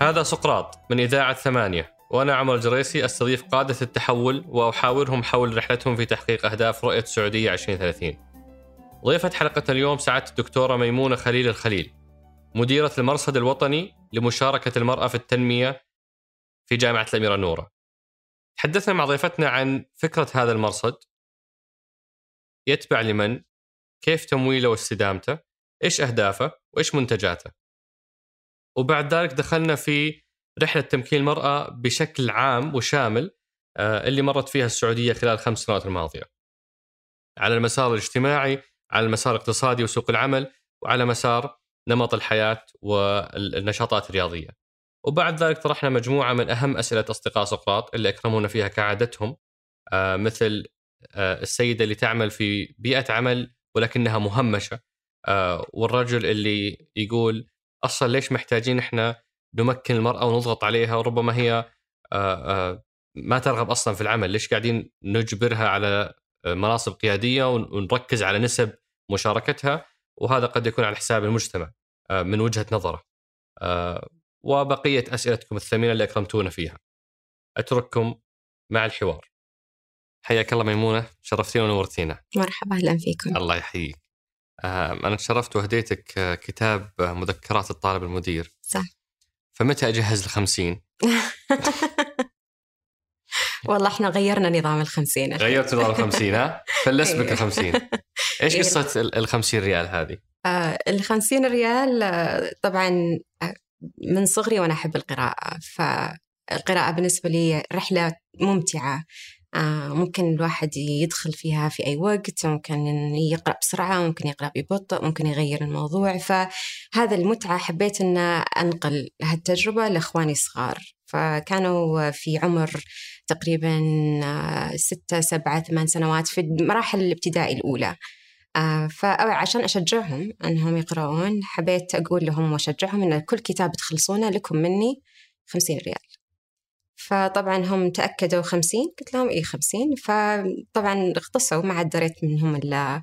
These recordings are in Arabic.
هذا سقراط من إذاعة ثمانية وأنا عمر الجريسي أستضيف قادة التحول وأحاورهم حول رحلتهم في تحقيق أهداف رؤية السعودية 2030 ضيفة حلقة اليوم سعادة الدكتورة ميمونة خليل الخليل مديرة المرصد الوطني لمشاركة المرأة في التنمية في جامعة الأميرة نورة. تحدثنا مع ضيفتنا عن فكرة هذا المرصد يتبع لمن كيف تمويله واستدامته إيش أهدافه وإيش منتجاته وبعد ذلك دخلنا في رحلة تمكين المرأة بشكل عام وشامل آه، اللي مرت فيها السعودية خلال الخمس سنوات الماضية. على المسار الاجتماعي، على المسار الاقتصادي وسوق العمل، وعلى مسار نمط الحياة والنشاطات الرياضية. وبعد ذلك طرحنا مجموعة من أهم أسئلة أصدقاء سقراط اللي أكرمونا فيها كعادتهم آه، مثل السيدة اللي تعمل في بيئة عمل ولكنها مهمشة. والرجل اللي يقول أصلا ليش محتاجين إحنا نمكن المرأة ونضغط عليها وربما هي آه، آه، ما ترغب أصلا في العمل ليش قاعدين نجبرها على آه، مناصب قيادية ونركز على نسب مشاركتها؟ وهذا قد يكون على حساب المجتمع من وجهة نظره. وبقية أسئلتكم الثمينة اللي أكرمتونا فيها. أترككم مع الحوار. حياك الله ميمونة شرفتينا ونورتينا. مرحبا أهلا فيكم. الله يحييك. أنا تشرفت وهديتك كتاب مذكرات الطالب المدير. صح. فمتى أجهز الخمسين؟ والله إحنا غيرنا نظام الخمسين غيرت نظام الخمسين ها؟ فلس بك الخمسين. إيش إيه. قصة الخمسين ريال هذه؟ آه الخمسين ريال آه، طبعا آه، من صغري وأنا أحب القراءة. فالقراءة بالنسبة لي رحلة ممتعة. آه، ممكن الواحد يدخل فيها في أي وقت ممكن يقرأ بسرعة ممكن يقرأ ببطء ممكن يغير الموضوع. فهذا المتعة حبيت أن أنقل هالتجربة لإخواني الصغار. فكانوا في عمر تقريبا آه، ستة سبعة ثمان سنوات في المراحل الابتدائي الأولى. آه، فعشان أشجعهم أنهم يقرؤون حبيت أقول لهم وأشجعهم أن كل كتاب تخلصونه لكم مني خمسين ريال. فطبعا هم تأكدوا خمسين قلت لهم إيه خمسين؟ فطبعا اختصوا ما عاد دريت منهم إلا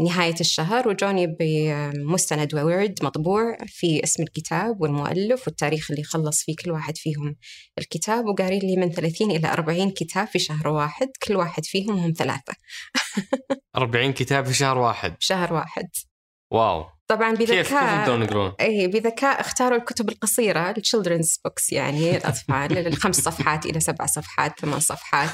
نهاية الشهر وجوني بمستند وورد مطبوع في اسم الكتاب والمؤلف والتاريخ اللي خلص فيه كل واحد فيهم الكتاب وقارين لي من 30 إلى 40 كتاب في شهر واحد كل واحد فيهم هم ثلاثة. 40 كتاب في شهر واحد. شهر واحد. واو. طبعا بذكاء؟ اي بذكاء اختاروا الكتب القصيرة ال children's books يعني الأطفال الخمس صفحات إلى سبع صفحات ثمان صفحات.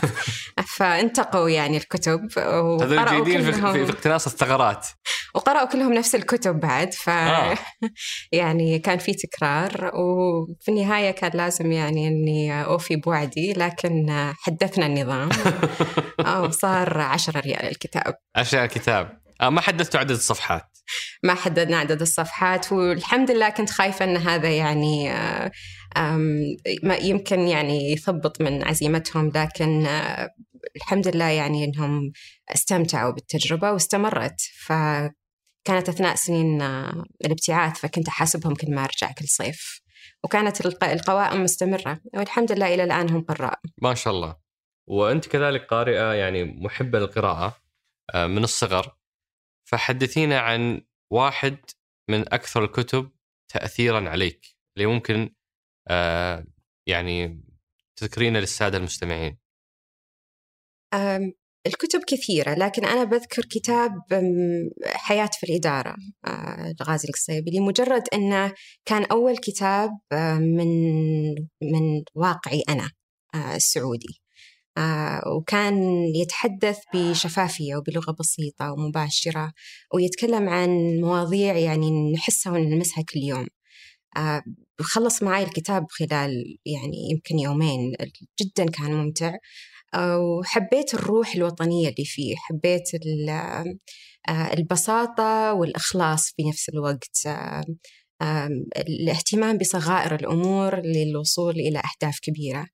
فانتقوا يعني الكتب وقرأوا جيدين في, في, في اقتناص الثغرات. وقرأوا كلهم نفس الكتب بعد ف آه. يعني كان في تكرار وفي النهاية كان لازم يعني إني أوفي بوعدي لكن حدثنا النظام. وصار 10 ريال الكتاب. 10 كتاب آه ما حددتوا عدد الصفحات. ما حددنا عدد الصفحات والحمد لله كنت خايفة أن هذا يعني آه، ما يمكن يعني يثبط من عزيمتهم لكن آه، الحمد لله يعني أنهم استمتعوا بالتجربة واستمرت. فكانت أثناء سنين آه، الابتعاث فكنت أحاسبهم كل ما أرجع كل صيف. وكانت القوائم مستمرة والحمد لله إلى الآن هم قراء. ما شاء الله. وأنت كذلك قارئة يعني محبة للقراءة من الصغر. فحدثينا عن واحد من أكثر الكتب تاثيرا عليك اللي ممكن آه يعني تذكرينه للسادة المستمعين. الكتب كثيرة لكن أنا بذكر كتاب حياة في الإدارة آه، لغازي القصيبي لمجرد أنه كان أول كتاب آه، من من واقعي أنا آه، السعودي وكان يتحدث بشفافية وبلغة بسيطة ومباشرة ويتكلم عن مواضيع يعني نحسها ونلمسها كل يوم. آه، خلص معي الكتاب خلال يعني يمكن يومين جدا كان ممتع. آه، وحبيت الروح الوطنية اللي فيه حبيت البساطة والإخلاص في نفس الوقت. الاهتمام بصغائر الأمور للوصول إلى أهداف كبيرة.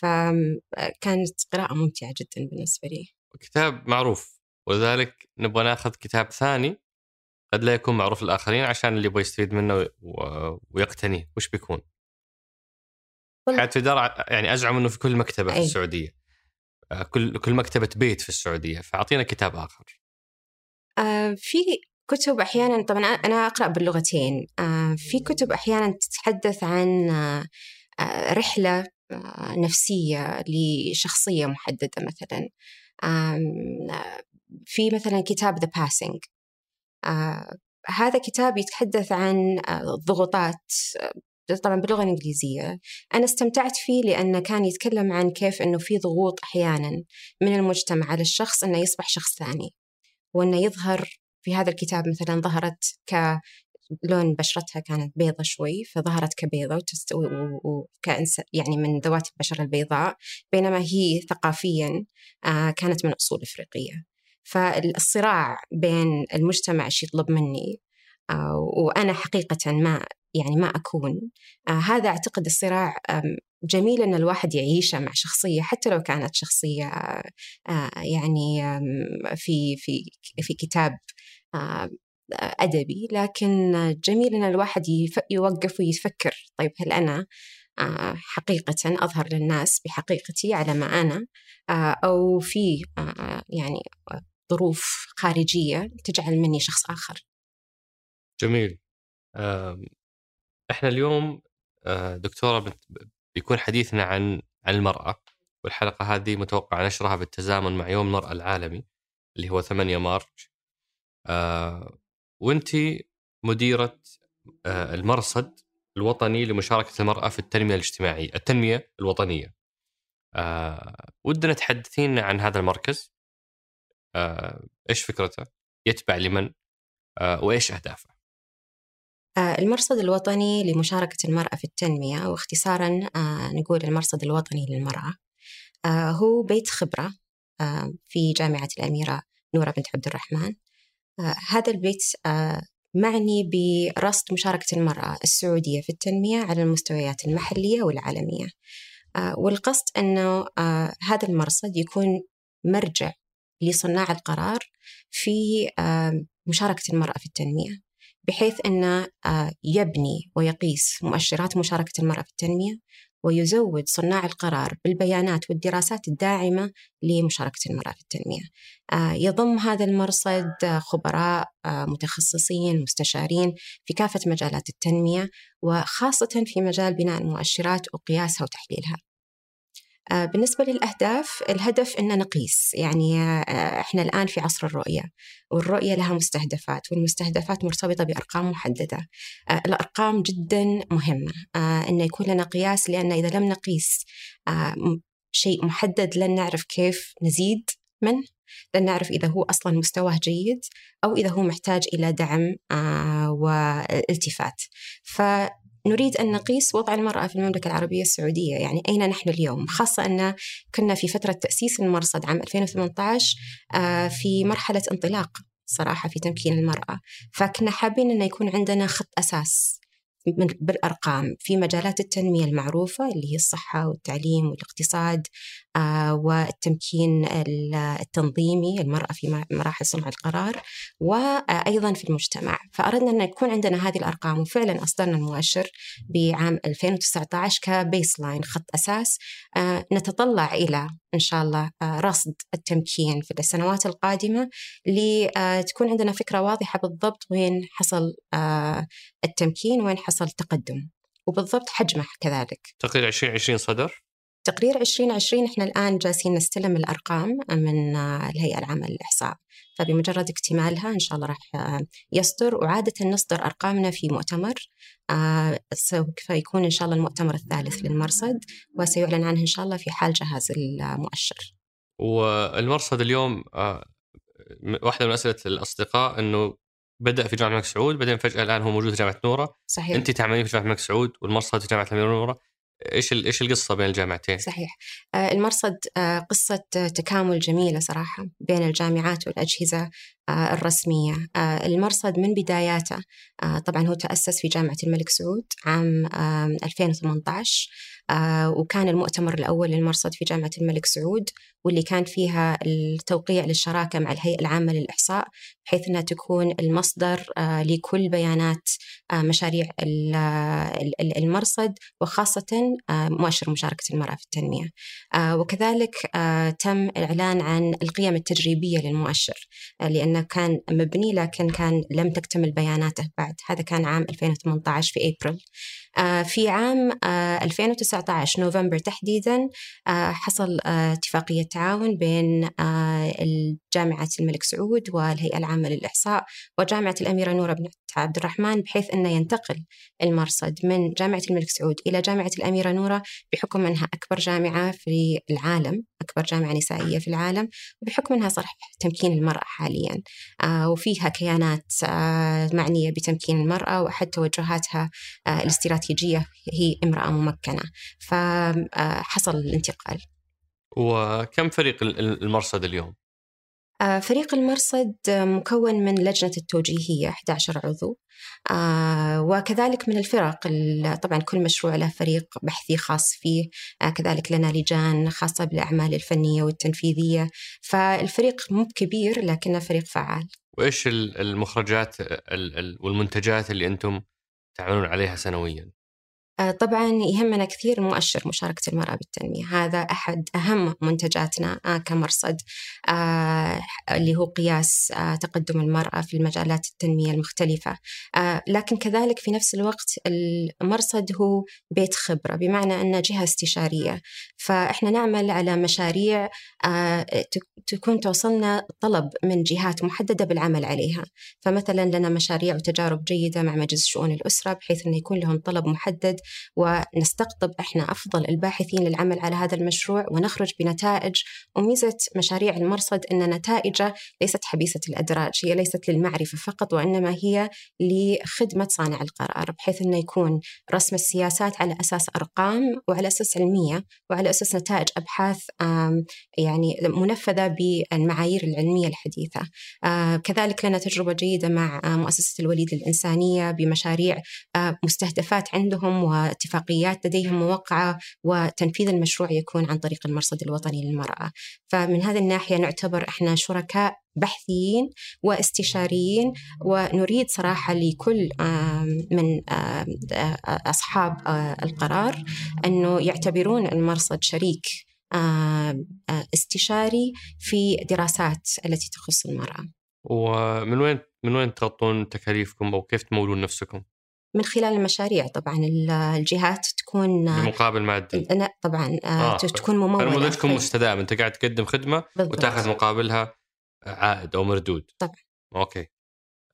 فكانت قراءة ممتعة جدا بالنسبة لي. كتاب معروف ولذلك نبغى ناخذ كتاب ثاني قد لا يكون معروف للآخرين عشان اللي يبغى يستفيد منه ويقتنيه. وش بيكون؟ حياة في دار يعني أزعم أنه في كل مكتبة في السعودية. آه، كل كل مكتبة بيت في السعودية فأعطينا كتاب آخر. آه في كتب أحيانا طبعا أنا أقرأ باللغتين. آه في كتب أحيانا تتحدث عن آه رحلة نفسية لشخصية محددة مثلا. في مثلا كتاب The Passing. آه، هذا كتاب يتحدث عن الضغوطات آه، طبعا باللغة الإنجليزية. أنا استمتعت فيه لأنه كان يتكلم عن كيف أنه في ضغوط أحيانا من المجتمع على الشخص أنه يصبح شخص ثاني وأنه يظهر في هذا الكتاب مثلا ظهرت لون بشرتها كانت بيضة شوي فظهرت كبيضة وتست... وكإنس يعني من ذوات البشرة البيضاء بينما هي ثقافيا آه، كانت من أصول إفريقية. فالصراع بين المجتمع إيش يطلب مني آه، وأنا حقيقة ما يعني ما أكون آه، هذا أعتقد الصراع جميل أن الواحد يعيشه مع شخصية حتى لو كانت شخصية يعني في في في كتاب أدبي لكن جميل أن الواحد يوقف ويفكر. طيب هل أنا آه، حقيقة أظهر للناس بحقيقتي على ما أنا؟ آه، أو في آه، يعني ظروف خارجية تجعل مني شخص آخر؟ جميل. إحنا اليوم دكتورة بيكون حديثنا عن عن المرأة والحلقة هذه متوقع نشرها بالتزامن مع يوم المرأة العالمي اللي هو 8 مارس وانت مديرة آه، المرصد الوطني لمشاركة المرأة في التنمية الاجتماعية، التنمية الوطنية. أه ودنا تحدثين عن هذا المركز أه إيش فكرته؟ يتبع لمن؟ وإيش أهدافه؟ آه، المرصد الوطني لمشاركة المرأة في التنمية واختصارا آه، نقول المرصد الوطني للمرأة هو بيت خبرة في جامعة الأميرة نورة بنت عبد الرحمن آه، هذا البيت آه، معني برصد مشاركة المرأة السعودية في التنمية على المستويات المحلية والعالمية. آه، والقصد أنه هذا المرصد يكون مرجع لصناع القرار في مشاركة المرأة في التنمية بحيث أنه يبني ويقيس مؤشرات مشاركة المرأة في التنمية ويزود صناع القرار بالبيانات والدراسات الداعمة لمشاركة المرأة في التنمية. آه، يضم هذا المرصد خبراء آه، متخصصين مستشارين في كافة مجالات التنمية وخاصة في مجال بناء المؤشرات وقياسها وتحليلها. بالنسبة للأهداف الهدف أن نقيس. يعني آه، إحنا الآن في عصر الرؤية والرؤية لها مستهدفات والمستهدفات مرتبطة بأرقام محددة. آه، الأرقام جدا مهمة. أن يكون لنا قياس لأن إذا لم نقيس شيء محدد لن نعرف كيف نزيد منه لن نعرف إذا هو أصلا مستواه جيد أو إذا هو محتاج إلى دعم والتفات. ف نريد أن نقيس وضع المرأة في المملكة العربية السعودية يعني أين نحن اليوم؟ خاصة أن كنا في فترة تأسيس المرصد عام 2018 آه، في مرحلة انطلاق صراحة في تمكين المرأة. فكنا حابين أن يكون عندنا خط أساس بالأرقام في مجالات التنمية المعروفة اللي هي الصحة والتعليم والاقتصاد والتمكين التنظيمي المرأة في مراحل صنع القرار وأيضا في المجتمع. فأردنا أن يكون عندنا هذه الأرقام وفعلا أصدرنا المؤشر بعام 2019 كبيس لاين خط أساس. آه، نتطلع إلى إن شاء الله آه، رصد التمكين في السنوات القادمة لتكون عندنا فكرة واضحة بالضبط وين حصل التمكين وين حصل التقدم. وبالضبط حجمه كذلك. تقرير 2020 صدر. تقرير 2020 إحنا الآن جالسين نستلم الأرقام من الهيئة العامة للإحصاء. فبمجرد اكتمالها إن شاء الله راح يصدر وعادة نصدر أرقامنا في مؤتمر. آه، سوف يكون إن شاء الله المؤتمر الثالث للمرصد وسيعلن عنه إن شاء الله في حال جهاز المؤشر. والمرصد اليوم آه، واحدة من أسئلة الأصدقاء إنه بدأ في جامعة الملك سعود بعدين فجأة الآن هو موجود في جامعة نوره صحيح. انت تعملين في جامعة الملك سعود والمرصد في جامعة الامير نوره إيش إيش القصة بين الجامعتين؟ صحيح آه، المرصد آه، قصة تكامل جميلة صراحة بين الجامعات والأجهزة آه، الرسمية المرصد من بداياته طبعا هو تأسس في جامعة الملك سعود عام 2018 وكان المؤتمر الأول للمرصد في جامعة الملك سعود واللي كان فيها التوقيع للشراكة مع الهيئة العامة للإحصاء بحيث إنها تكون المصدر لكل بيانات مشاريع المرصد وخاصة مؤشر مشاركة المرأة في التنمية. وكذلك تم الإعلان عن القيم التجريبية للمؤشر لأنه كان مبني لكن كان لم تكتمل بياناته بعد. هذا كان عام 2018 في أبريل في عام 2019 نوفمبر تحديدا حصل اتفاقية تعاون بين جامعة الملك سعود والهيئة العامة للإحصاء وجامعة الأميرة نورة بن عبد الرحمن بحيث أنه ينتقل المرصد من جامعة الملك سعود إلى جامعة الأميرة نورة بحكم أنها أكبر جامعة في العالم أكبر جامعة نسائية في العالم وبحكم أنها صرح تمكين المرأة حاليا. آه وفيها كيانات آه معنية بتمكين المرأة وأحد توجهاتها آه الاستراتيجية هي امرأة ممكنة. فحصل الانتقال. وكم فريق المرصد اليوم؟ آه، فريق المرصد مكون من لجنة التوجيهية 11 عضو. آه، وكذلك من الفرق طبعا كل مشروع له فريق بحثي خاص فيه. آه، كذلك لنا لجان خاصة بالأعمال الفنية والتنفيذية. فالفريق مو كبير لكنه فريق فعال. وإيش المخرجات والمنتجات اللي أنتم تعملون عليها سنويا؟ آه، طبعا يهمنا كثير مؤشر مشاركة المرأة بالتنمية. هذا أحد أهم منتجاتنا آه، كمرصد آه، اللي هو قياس تقدم المرأة في المجالات التنمية المختلفة. لكن كذلك في نفس الوقت المرصد هو بيت خبرة بمعنى أنه جهة استشارية. فإحنا نعمل على مشاريع تكون توصلنا طلب من جهات محددة بالعمل عليها. فمثلا لنا مشاريع وتجارب جيدة مع مجلس شؤون الأسرة بحيث أنه يكون لهم طلب محدد ونستقطب إحنا أفضل الباحثين للعمل على هذا المشروع ونخرج بنتائج وميزة مشاريع المرصد إن نتائجه ليست حبيسة الأدراج هي ليست للمعرفة فقط وإنما هي لخدمة صانع القرار بحيث إنه يكون رسم السياسات على أساس أرقام وعلى أساس علمية وعلى أساس نتائج أبحاث يعني منفذة بالمعايير العلمية الحديثة. كذلك لنا تجربة جيدة مع مؤسسة الوليد الإنسانية بمشاريع مستهدفات عندهم واتفاقيات لديهم موقعة وتنفيذ المشروع يكون عن طريق المرصد الوطني للمرأة فمن هذه الناحية نعتبر إحنا شركاء بحثيين واستشاريين ونريد صراحة لكل من أصحاب القرار أنه يعتبرون المرصد شريك استشاري في دراسات التي تخص المرأة ومن وين من وين تغطون تكاليفكم أو كيف تمولون نفسكم؟ من خلال المشاريع. طبعا الجهات تكون بمقابل مادي. لا طبعا آه. آه. تكون ممولة. نموذجكم مستدام أنت قاعد تقدم خدمة بالضبط. وتاخذ مقابلها عائد أو مردود. طبعا. أوكي.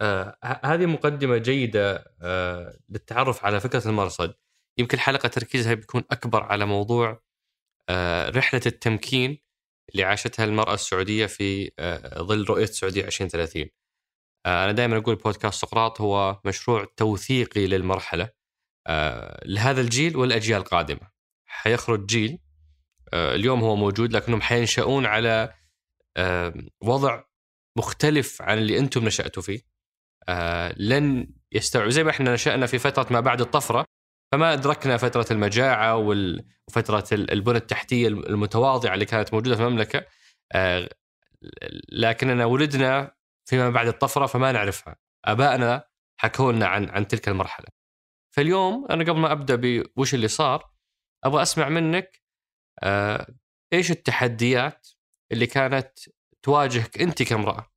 آه هذه مقدمة جيدة آه للتعرف على فكرة المرصد. يمكن حلقة تركيزها بيكون أكبر على موضوع آه رحلة التمكين اللي عاشتها المرأة السعودية في آه ظل رؤية السعوديه 2030 آه، أنا دائما أقول بودكاست سقراط هو مشروع توثيقي للمرحلة. آه، لهذا الجيل والأجيال القادمة. حيخرج جيل آه، اليوم هو موجود لكنهم حينشؤون على وضع مختلف عن اللي أنتم نشأتوا فيه. لن يستوعبوا زي ما إحنا نشأنا في فترة ما بعد الطفرة فما أدركنا فترة المجاعة وفترة البنى التحتية المتواضعة اللي كانت موجودة في المملكة. لكننا ولدنا فيما بعد الطفرة فما نعرفها. آبائنا حكوا لنا عن عن تلك المرحلة. فاليوم أنا قبل ما أبدأ بوش اللي صار أبغى أسمع منك آه إيش التحديات اللي كانت تواجهك أنت كامرأة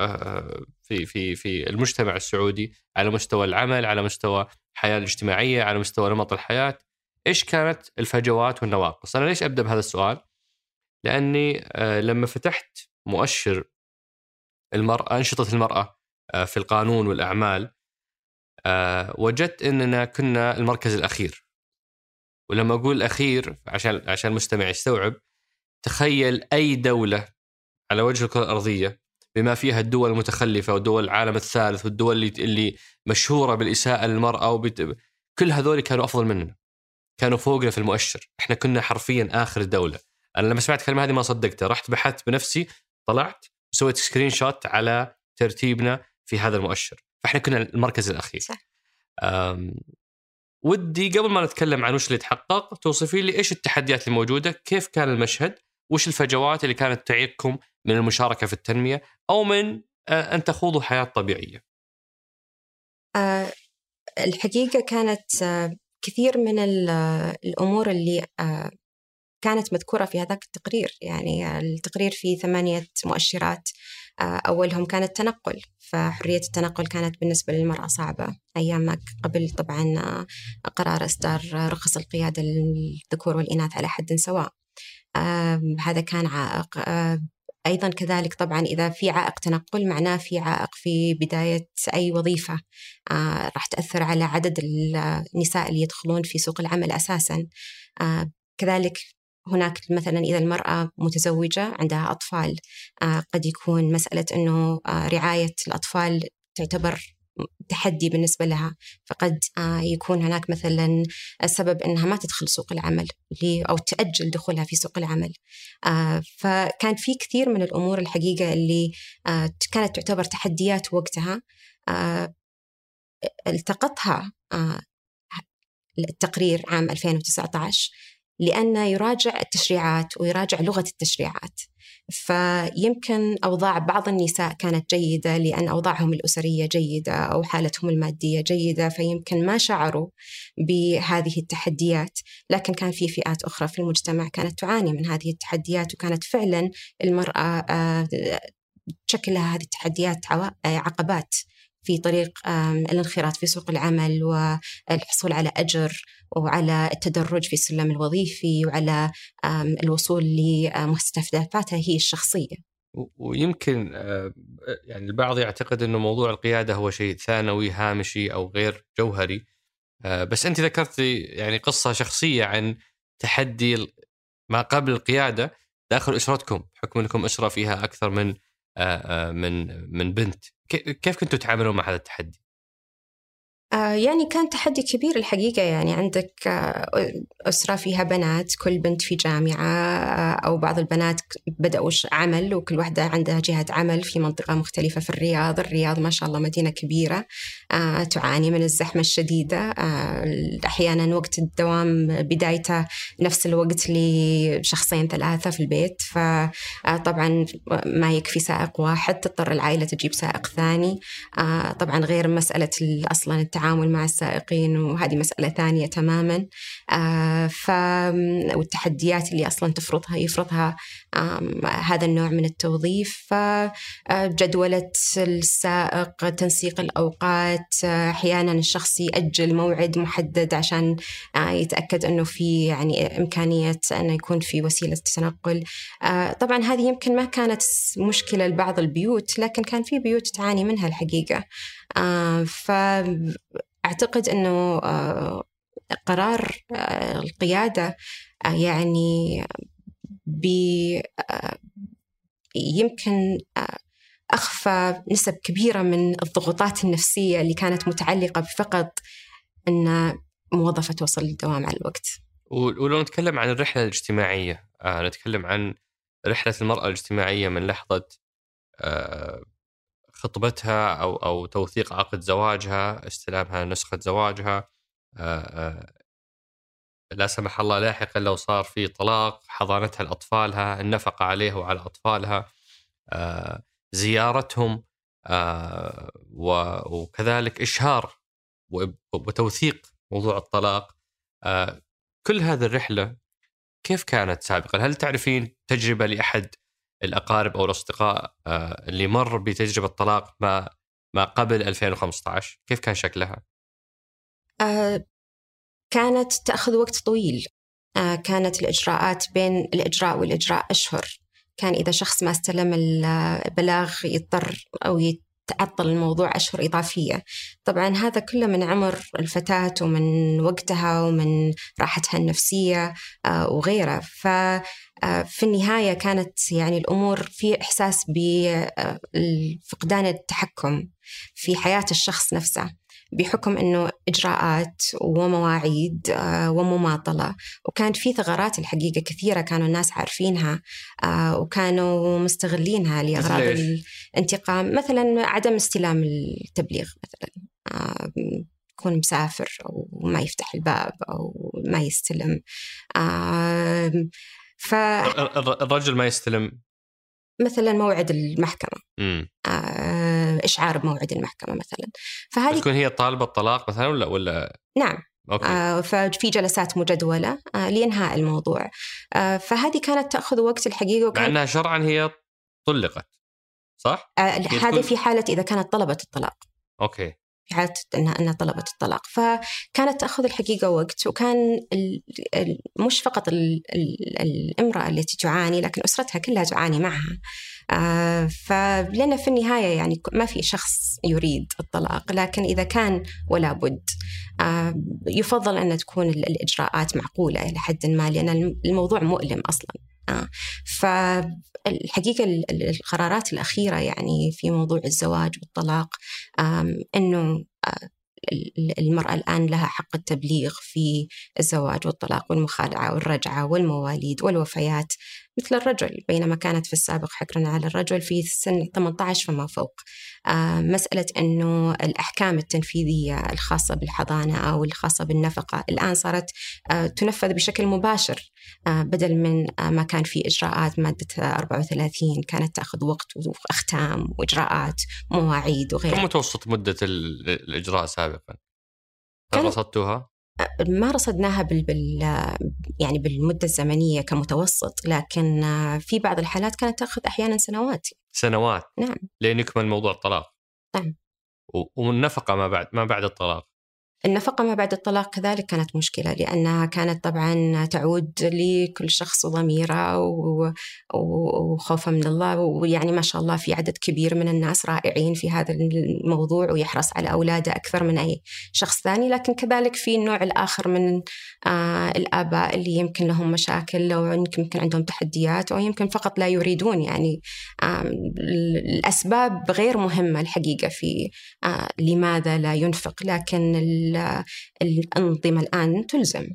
آه في في في المجتمع السعودي على مستوى العمل على مستوى الحياة الاجتماعية على مستوى نمط الحياة؟ إيش كانت الفجوات والنواقص؟ أنا ليش أبدأ بهذا السؤال؟ لأني آه لما فتحت مؤشر المرأة أنشطة المرأة آه، في القانون والأعمال آه، وجدت أننا كنا المركز الأخير. ولما أقول الأخير عشان عشان المستمع يستوعب تخيل أي دولة على وجه الكرة الأرضية بما فيها الدول المتخلفة ودول العالم الثالث والدول اللي, اللي مشهورة بالإساءة للمرأة وبت... كل هذول كانوا أفضل مننا. كانوا فوقنا في المؤشر. إحنا كنا حرفيا آخر دولة. أنا لما سمعت الكلمة هذه ما صدقتها رحت بحثت بنفسي طلعت سويت screenshot على ترتيبنا في هذا المؤشر. فإحنا كنا المركز الأخير. صح. ودي قبل ما نتكلم عن وش اللي تحقق توصفي لي إيش التحديات الموجوده كيف كان المشهد وش الفجوات اللي كانت تعيقكم من المشاركة في التنمية أو من أن تخوضوا حياة طبيعية. آه الحقيقة كانت كثير من الأمور اللي كانت مذكورة في هذاك التقرير يعني التقرير فيه ثمانية مؤشرات أولهم كان التنقل فحرية التنقل كانت بالنسبة للمرأة صعبة أيام قبل طبعا قرار إصدار رخص القيادة للذكور والإناث على حد سواء. هذا كان عائق أيضا كذلك طبعا إذا في عائق تنقل معناه في عائق في بداية أي وظيفة راح تأثر على عدد النساء اللي يدخلون في سوق العمل أساسا. كذلك هناك مثلا إذا المرأة متزوجة عندها أطفال قد يكون مسألة أنه رعاية الأطفال تعتبر تحدي بالنسبة لها. فقد يكون هناك مثلا السبب أنها ما تدخل سوق العمل أو تأجل دخولها في سوق العمل. فكان في كثير من الأمور الحقيقة اللي كانت تعتبر تحديات وقتها التقطها التقرير عام 2019 لأنه يراجع التشريعات ويراجع لغة التشريعات. فيمكن أوضاع بعض النساء كانت جيدة لأن أوضاعهم الأسرية جيدة أو حالتهم المادية جيدة فيمكن ما شعروا بهذه التحديات. لكن كان في فئات أخرى في المجتمع كانت تعاني من هذه التحديات وكانت فعلا المرأة تشكل لها هذه التحديات عقبات في طريق الانخراط في سوق العمل والحصول على أجر. وعلى التدرج في السلم الوظيفي وعلى الوصول لمستهدفاتها هي الشخصية. ويمكن يعني البعض يعتقد إنه موضوع القيادة هو شيء ثانوي هامشي أو غير جوهري. بس أنت ذكرتي يعني قصة شخصية عن تحدي ما قبل القيادة داخل أسرتكم. بحكم إنكم أسرة فيها أكثر من من من بنت. كيف كنتوا تتعاملون مع هذا التحدي؟ آه، يعني كان تحدي كبير الحقيقة يعني عندك آه، أسرة فيها بنات كل بنت في جامعة آه، أو بعض البنات بدأوا عمل وكل واحدة عندها جهة عمل في منطقة مختلفة في الرياض. الرياض ما شاء الله مدينة كبيرة تعاني من الزحمة الشديدة أحيانا وقت الدوام بدايته نفس الوقت لشخصين ثلاثة في البيت. فطبعا ما يكفي سائق واحد تضطر العائلة تجيب سائق ثاني. طبعا غير مسألة أصلا التعامل مع السائقين وهذه مسألة ثانية تماما. آه، ف والتحديات اللي أصلا تفرضها يفرضها هذا النوع من التوظيف. فجدولة السائق تنسيق الأوقات أحيانا الشخص يأجل موعد محدد عشان آه، يتأكد أنه في يعني إمكانية أنه يكون في وسيلة تنقل. آه، طبعا هذه يمكن ما كانت مشكلة لبعض البيوت لكن كان في بيوت تعاني منها الحقيقة. فأعتقد أنه قرار القيادة يعني يمكن أخفى نسب كبيرة من الضغوطات النفسية اللي كانت متعلقة بفقط أن موظفة توصل للدوام على الوقت. ولو نتكلم عن الرحلة الاجتماعية آه نتكلم عن رحلة المرأة الاجتماعية من لحظة آه خطبتها أو أو توثيق عقد زواجها استلامها نسخة زواجها. آه آه لا سمح الله لاحقا لو صار في طلاق حضانتها لأطفالها النفقه عليها وعلى أطفالها. آه، زيارتهم. وكذلك إشهار وتوثيق موضوع الطلاق. كل هذه الرحلة كيف كانت سابقا؟ هل تعرفين تجربة لأحد الأقارب أو الأصدقاء اللي مر بتجربة طلاق ما ما قبل 2015 كيف كان شكلها؟ كانت تأخذ وقت طويل آه، كانت الإجراءات بين الإجراء والإجراء أشهر كان إذا شخص ما استلم البلاغ يضطر أو يتعطل الموضوع أشهر إضافية. طبعا هذا كله من عمر الفتاة ومن وقتها ومن راحتها النفسية آه، وغيره. ف آه، النهاية كانت يعني الأمور في إحساس بفقدان التحكم في حياة الشخص نفسه. بحكم إنه إجراءات ومواعيد آه، ومماطلة. وكان في ثغرات الحقيقة كثيرة كانوا الناس عارفينها آه، وكانوا مستغلينها لأغراض الانتقام. مثلا عدم استلام التبليغ مثلا آه، يكون مسافر أو ما يفتح الباب أو ما يستلم. ف الرجل ما يستلم. مثلا موعد المحكمة. إشعار بموعد المحكمة مثلا. فهذه تكون هي طالبة الطلاق مثلا ولا ولا نعم. أوكي. آه، ففي جلسات مجدولة آه، لإنهاء الموضوع. آه، فهذه كانت تأخذ وقت الحقيقة مع وكان أنها شرعا هي طلقت صح؟ آه، تكون- هذه في حالة إذا كانت طلبت الطلاق. أوكي. في حالة أنها أنها طلبت الطلاق. فكانت تأخذ الحقيقة وقت وكان مش فقط ال- ال- الامرأة التي تعاني لكن أسرتها كلها تعاني معها. آه، فلأن في النهاية يعني ما في شخص يريد الطلاق لكن إذا كان ولا بد. آه، يفضل أن تكون ال- الإجراءات معقولة إلى حد ما لأن الم- الموضوع مؤلم أصلا. آه، فالحقيقة ال- ال- القرارات الأخيرة يعني في موضوع الزواج والطلاق آه، ال- المرأة الآن لها حق التبليغ في الزواج والطلاق والمخالعة والرجعة والمواليد والوفيات. مثل الرجل بينما كانت في السابق حكرا على الرجل في سن 18 فما فوق آه، مسألة أنه الأحكام التنفيذية الخاصة بالحضانة أو الخاصة بالنفقة الآن صارت آه، تنفذ بشكل مباشر آه، بدل من ما كان في إجراءات مادة 34 كانت تأخذ وقت وأختام وإجراءات مواعيد وغيرها كم متوسط مدة ال- الإجراء سابقا؟ كان- رصدتوها؟ ما رصدناها بال, بال يعني بالمدة الزمنية كمتوسط لكن في بعض الحالات كانت تأخذ أحيانا سنوات سنوات نعم. لين يكمل موضوع الطلاق نعم. و- والنفقة ما بعد ما بعد الطلاق النفقة ما بعد الطلاق كذلك كانت مشكلة لأنها كانت طبعا تعود لكل شخص ضميره و- و- وخوفا من الله ويعني ما شاء الله في عدد كبير من الناس رائعين في هذا الموضوع ويحرص على أولاده أكثر من أي شخص ثاني. لكن كذلك في النوع الآخر من آه الآباء اللي يمكن لهم مشاكل أو يمكن عندهم تحديات أو يمكن فقط لا يريدون يعني آه الأسباب غير مهمة الحقيقة في آه لماذا لا ينفق. لكن الأنظمة الآن تلزم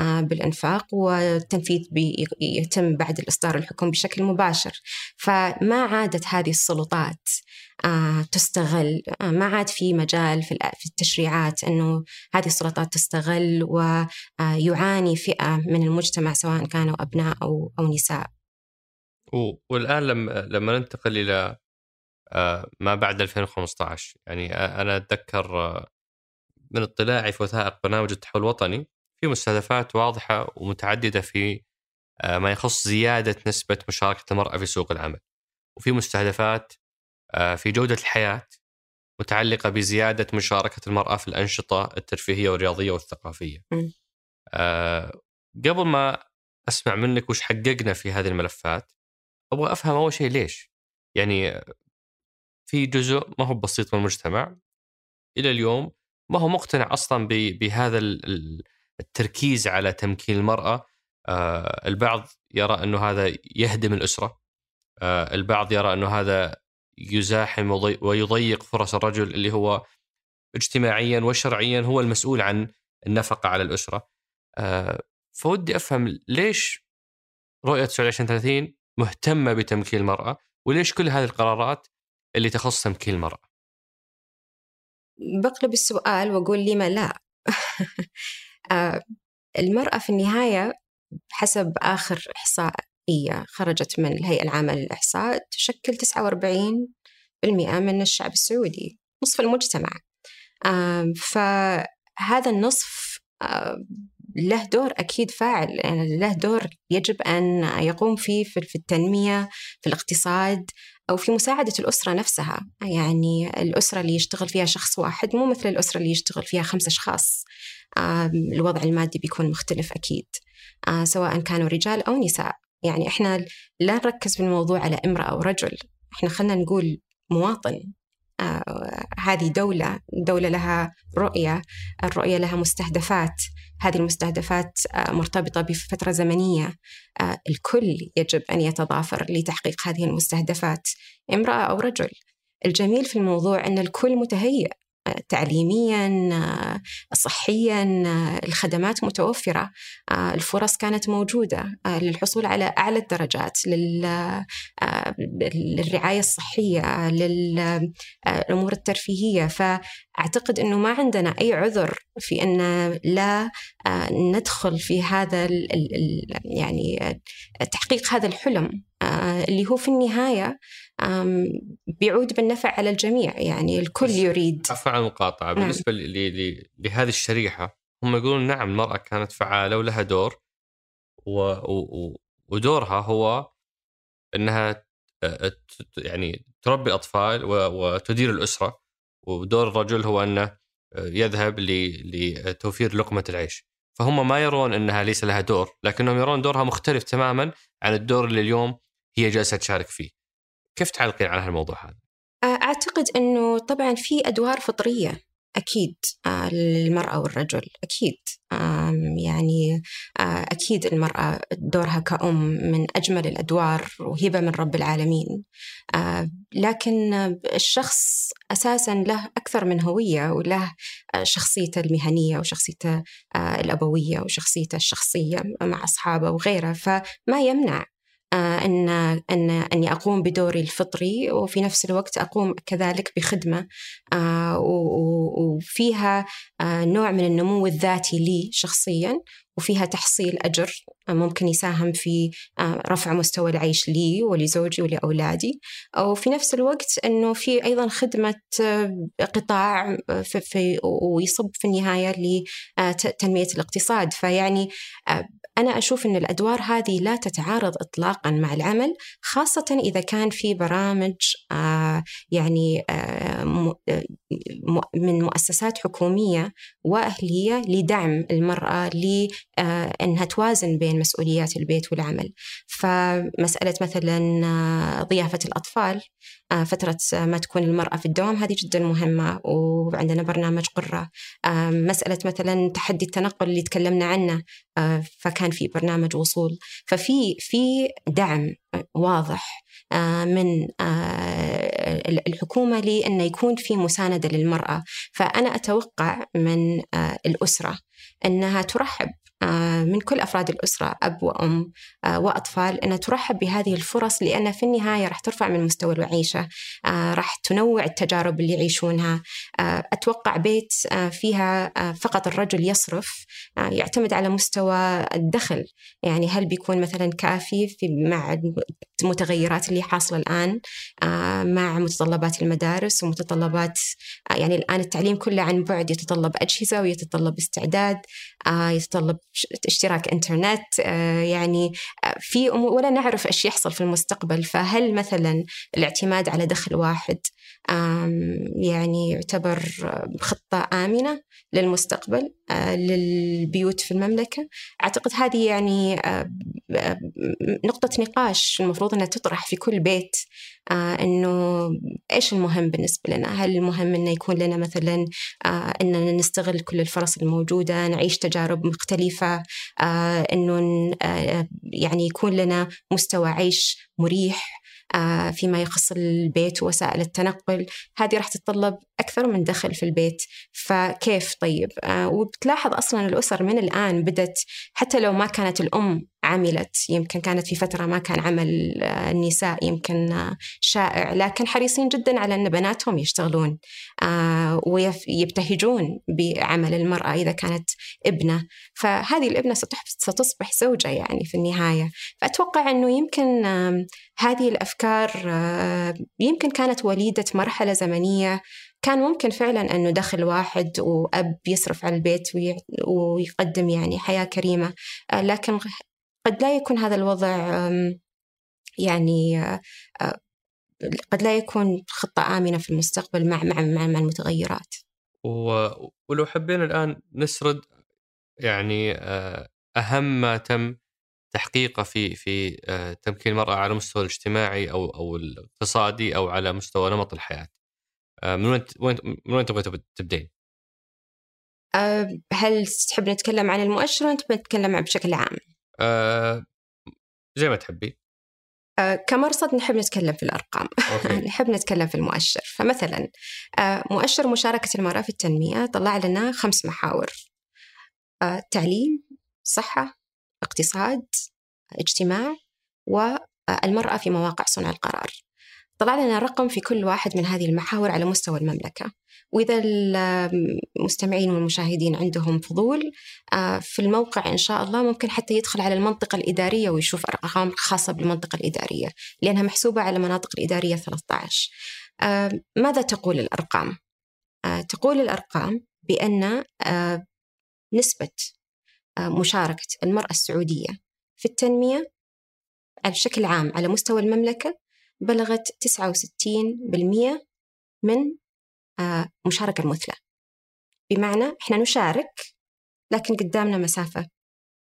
آه، بالإنفاق والتنفيذ يتم بعد الإصدار الحكم بشكل مباشر. فما عادت هذه السلطات آه، تستغل آه، ما عاد في مجال في التشريعات أنه هذه السلطات تستغل ويعاني فئة من المجتمع سواء كانوا أبناء أو, أو نساء. والآن لما لما ننتقل إلى ما بعد 2015 يعني أنا أتذكر من اطلاعي في وثائق برنامج التحول الوطني في مستهدفات واضحة ومتعددة في آه، ما يخص زيادة نسبة مشاركة المرأة في سوق العمل. وفي مستهدفات آه، في جودة الحياة متعلقة بزيادة مشاركة المرأة في الأنشطة الترفيهية والرياضية والثقافية. آه، قبل ما أسمع منك وش حققنا في هذه الملفات أبغى أفهم أول شيء ليش؟ يعني في جزء ما هو بسيط من المجتمع إلى اليوم ما هو مقتنع أصلا ب- بهذا ال- ال- التركيز على تمكين المرأة. آه، البعض يرى أنه هذا يهدم الأسرة. آه، البعض يرى أنه هذا يزاحم ويضيق فرص الرجل اللي هو اجتماعيا وشرعيا هو المسؤول عن النفقة على الأسرة. آه، فودي أفهم ليش سعودية 2030 مهتمة بتمكين المرأة وليش كل هذه القرارات اللي تخص تمكين المرأة؟ بقلب السؤال وأقول لما لا. آه، المرأة في النهاية حسب آخر إحصائية خرجت من الهيئة العامة للإحصاء تشكل 49% من الشعب السعودي نصف المجتمع. فهذا النصف آم، له دور أكيد فاعل يعني له دور يجب أن يقوم فيه في في التنمية في الاقتصاد أو في مساعدة الأسرة نفسها. يعني الأسرة اللي يشتغل فيها شخص واحد مو مثل الأسرة اللي يشتغل فيها خمسة أشخاص. الوضع المادي بيكون مختلف أكيد. آه، سواء كانوا رجال أو نساء. يعني إحنا لا نركز في الموضوع على امرأة أو رجل. إحنا خلينا نقول مواطن. آه، هذه دولة دولة لها رؤية. الرؤية لها مستهدفات. هذه المستهدفات آه، مرتبطة بفترة زمنية آه، الكل يجب أن يتضافر لتحقيق هذه المستهدفات امرأة أو رجل. الجميل في الموضوع أن الكل متهيئ آه، تعليميا صحيا الخدمات متوفرة الفرص كانت موجودة للحصول على أعلى الدرجات للرعاية الصحية للأمور الترفيهية. فأعتقد أنه ما عندنا أي عذر في أن لا آه، ندخل في هذا يعني تحقيق هذا الحلم آه، اللي هو في النهاية بيعود بالنفع على الجميع. يعني الكل يريد. عفوا عن المقاطعة. نعم. بالنسبة لهذه الشريحة هم يقولون نعم المرأة كانت فعالة ولها دور و... و... ودورها هو إنها يعني تربي الأطفال و... وتدير الأسرة ودور الرجل هو أنه آه، يذهب. لتوفير لقمة العيش فهم ما يرون أنها ليس لها دور لكنهم يرون دورها مختلف تماما عن الدور اللي اليوم هي جالسة تشارك فيه كيف تعلقين على هالموضوع هذا؟ أعتقد أنه طبعا في أدوار فطرية أكيد آه، للمرأة والرجل أكيد. يعني آه، أكيد المرأة دورها كأم من أجمل الأدوار وهبة من رب العالمين. آه، لكن الشخص أساسا له أكثر من هوية وله آه، شخصيته المهنية وشخصيته آه، الأبوية وشخصيته الشخصية مع أصحابه وغيره فما يمنع. آه، أن أن أني أقوم بدوري الفطري وفي نفس الوقت أقوم كذلك بخدمة. آه، وفيها آه، نوع من النمو الذاتي لي شخصيا. وفيها تحصيل أجر آه، ممكن يساهم في آه، رفع مستوى العيش لي ولزوجي ولأولادي. وفي نفس الوقت أنه في أيضا خدمة آه، قطاع في في ويصب في النهاية لتنمية الاقتصاد. فيعني أنا أشوف أن الأدوار هذه لا تتعارض إطلاقا مع العمل خاصة إذا كان في برامج يعني من مؤسسات حكومية وأهلية لدعم المرأة لأنها توازن بين مسؤوليات البيت والعمل. فمسألة مثلا آه، ضيافة الأطفال آه، فترة آه، ما تكون المرأة في الدوام هذه جدا مهمة. وعندنا برنامج قرة. آه، مسألة مثلا تحدي التنقل اللي تكلمنا عنه آه، فكان في برنامج وصول. ففي في دعم واضح آه، من آه، الحكومة لأنه يكون في مساندة للمرأة. فأنا أتوقع من آه، الأسرة أنها ترحب آه، من كل أفراد الأسرة أب وأم آه، وأطفال أنها ترحب بهذه الفرص لأن في النهاية راح ترفع من مستوى المعيشة آه، راح تنوع التجارب اللي يعيشونها. آه، أتوقع بيت آه، فيها آه، فقط الرجل يصرف آه، يعتمد على مستوى الدخل. يعني هل بيكون مثلا كافي في مع المتغيرات اللي حاصلة الآن آه، مع متطلبات المدارس ومتطلبات آه، يعني الآن التعليم كله عن بعد يتطلب أجهزة ويتطلب استعداد آه، يتطلب اشتراك إنترنت آه، يعني آه، في أمور ولا نعرف إيش يحصل في المستقبل. فهل مثلا الاعتماد على دخل واحد يعني يعتبر خطة آمنة للمستقبل آه، للبيوت في المملكة؟ أعتقد هذه يعني نقطة نقاش المفروض أنها تطرح في كل بيت آه، أنه إيش المهم بالنسبة لنا؟ هل المهم أنه يكون لنا مثلا آه، أننا نستغل كل الفرص الموجودة نعيش تجارب مختلفة آه، آه، يعني يكون لنا مستوى عيش مريح فيما يخص البيت ووسائل التنقل. هذه راح تتطلب أكثر من دخل في البيت فكيف طيب؟ آه، وبتلاحظ أصلا الأسر من الآن بدت حتى لو ما كانت الأم عملت يمكن كانت في فترة ما كان عمل آه، النساء يمكن آه، شائع لكن حريصين جدا على أن بناتهم يشتغلون آه، ويبتهجون بعمل المرأة إذا كانت ابنة. فهذه الابنة ستصبح زوجة يعني في النهاية. فأتوقع أنه يمكن هذه الأفكار يمكن كانت وليدة مرحلة زمنية كان ممكن فعلا أنه دخل واحد وأب يصرف على البيت وي- ويقدم يعني حياة كريمة آه، لكن قد لا يكون هذا الوضع يعني آه، آه، قد لا يكون خطة آمنة في المستقبل مع مع مع, مع المتغيرات. ولو حبينا الآن نسرد يعني أهم ما تم تحقيقه في في تمكين المرأة على المستوى الاجتماعي أو أو الاقتصادي أو على مستوى نمط الحياة. آه، من وين وين من وين تبغي تب- تبدين؟ آه، هل تحب نتكلم عن المؤشر ولا تبي نتكلم بشكل عام؟ آه، زي ما تحبي. كمرصد نحب نتكلم في الأرقام. نحب نتكلم في المؤشر فمثلا مؤشر مشاركة المرأة في التنمية طلع لنا خمس محاور تعليم صحة اقتصاد اجتماع والمرأة في مواقع صنع القرار طلع لنا رقم في كل واحد من هذه المحاور على مستوى المملكة وإذا المستمعين والمشاهدين عندهم فضول آه، في الموقع إن شاء الله ممكن حتى يدخل على المنطقة الإدارية ويشوف أرقام خاصة بالمنطقة الإدارية لأنها محسوبة على المناطق الإدارية 13 ماذا تقول الأرقام؟ تقول الأرقام بأن نسبة مشاركة المرأة السعودية في التنمية بشكل عام على مستوى المملكة بلغت 69% من مشاركة المثلى. بمعنى إحنا نشارك لكن قدامنا مسافة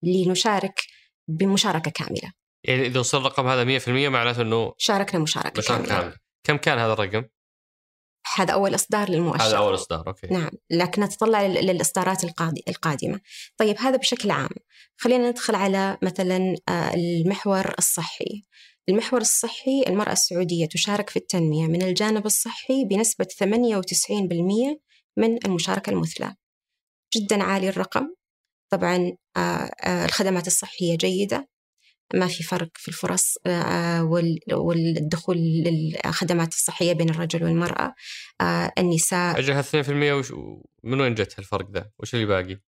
لنشارك بمشاركة كاملة. يعني إذا وصل الرقم هذا 100% معناته أنه شاركنا مشاركة, مشاركة كاملة. كاملة. كم كان هذا الرقم؟ هذا أول إصدار للمؤشر. هذا أول إصدار أوكي. نعم لكن نتطلع للإصدارات القادمة. طيب هذا بشكل عام. خلينا ندخل على مثلا آه، المحور الصحي. المحور الصحي المرأة السعودية تشارك في التنمية من الجانب الصحي بنسبة 98% من المشاركة المثلى. جدا عالي الرقم. طبعا آه، آه، الخدمات الصحية جيدة. ما في فرق في الفرص آه، والدخول للخدمات الصحية بين الرجل والمرأة. النساء أجل 2% وش من وين جت الفرق ذا؟ وش اللي باقي؟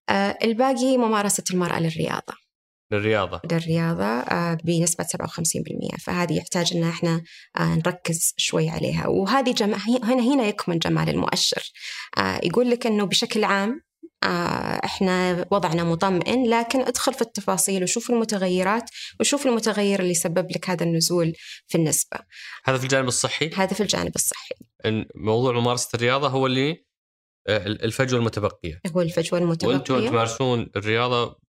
الباقي ممارسة المرأة للرياضة. للرياضة. للرياضة بنسبة 57% فهذه يحتاج أن إحنا نركز شوي عليها. وهذه جمع هنا هنا يكمن جمال المؤشر. يقول لك أنه بشكل عام آه، إحنا وضعنا مطمئن لكن ادخل في التفاصيل وشوف المتغيرات وشوف المتغير اللي سبب لك هذا النزول في النسبة. هذا في الجانب الصحي؟ هذا في الجانب الصحي. موضوع ممارسة الرياضة هو اللي آه، الفجوة المتبقية. هو الفجوة المتبقية. وأنتم تمارسون الرياضة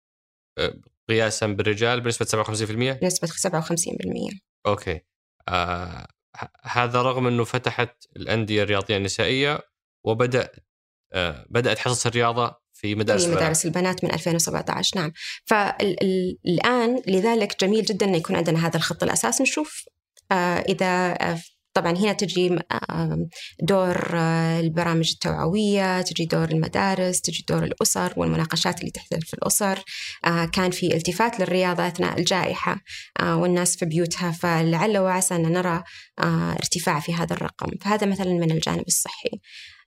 آه، قياسا بالرجال بنسبة 57%؟ بنسبة 57% أوكي. آه هذا رغم إنه فتحت الأندية الرياضية النسائية وبدأ آه بدأت حصص الرياضة في مدارس في مدارس البنات, البنات من 2017 نعم. فالآن لذلك جميل جدا أن يكون عندنا هذا الخط الأساس. نشوف آه إذا آه، طبعا هنا تجي دور آه، البرامج التوعوية تجي دور المدارس تجي دور الأسر والمناقشات اللي تحدث في الأسر. آه، كان في التفات للرياضة أثناء الجائحة. والناس في بيوتها فلعل وعسى أن نرى ارتفاع في هذا الرقم. فهذا مثلا من الجانب الصحي.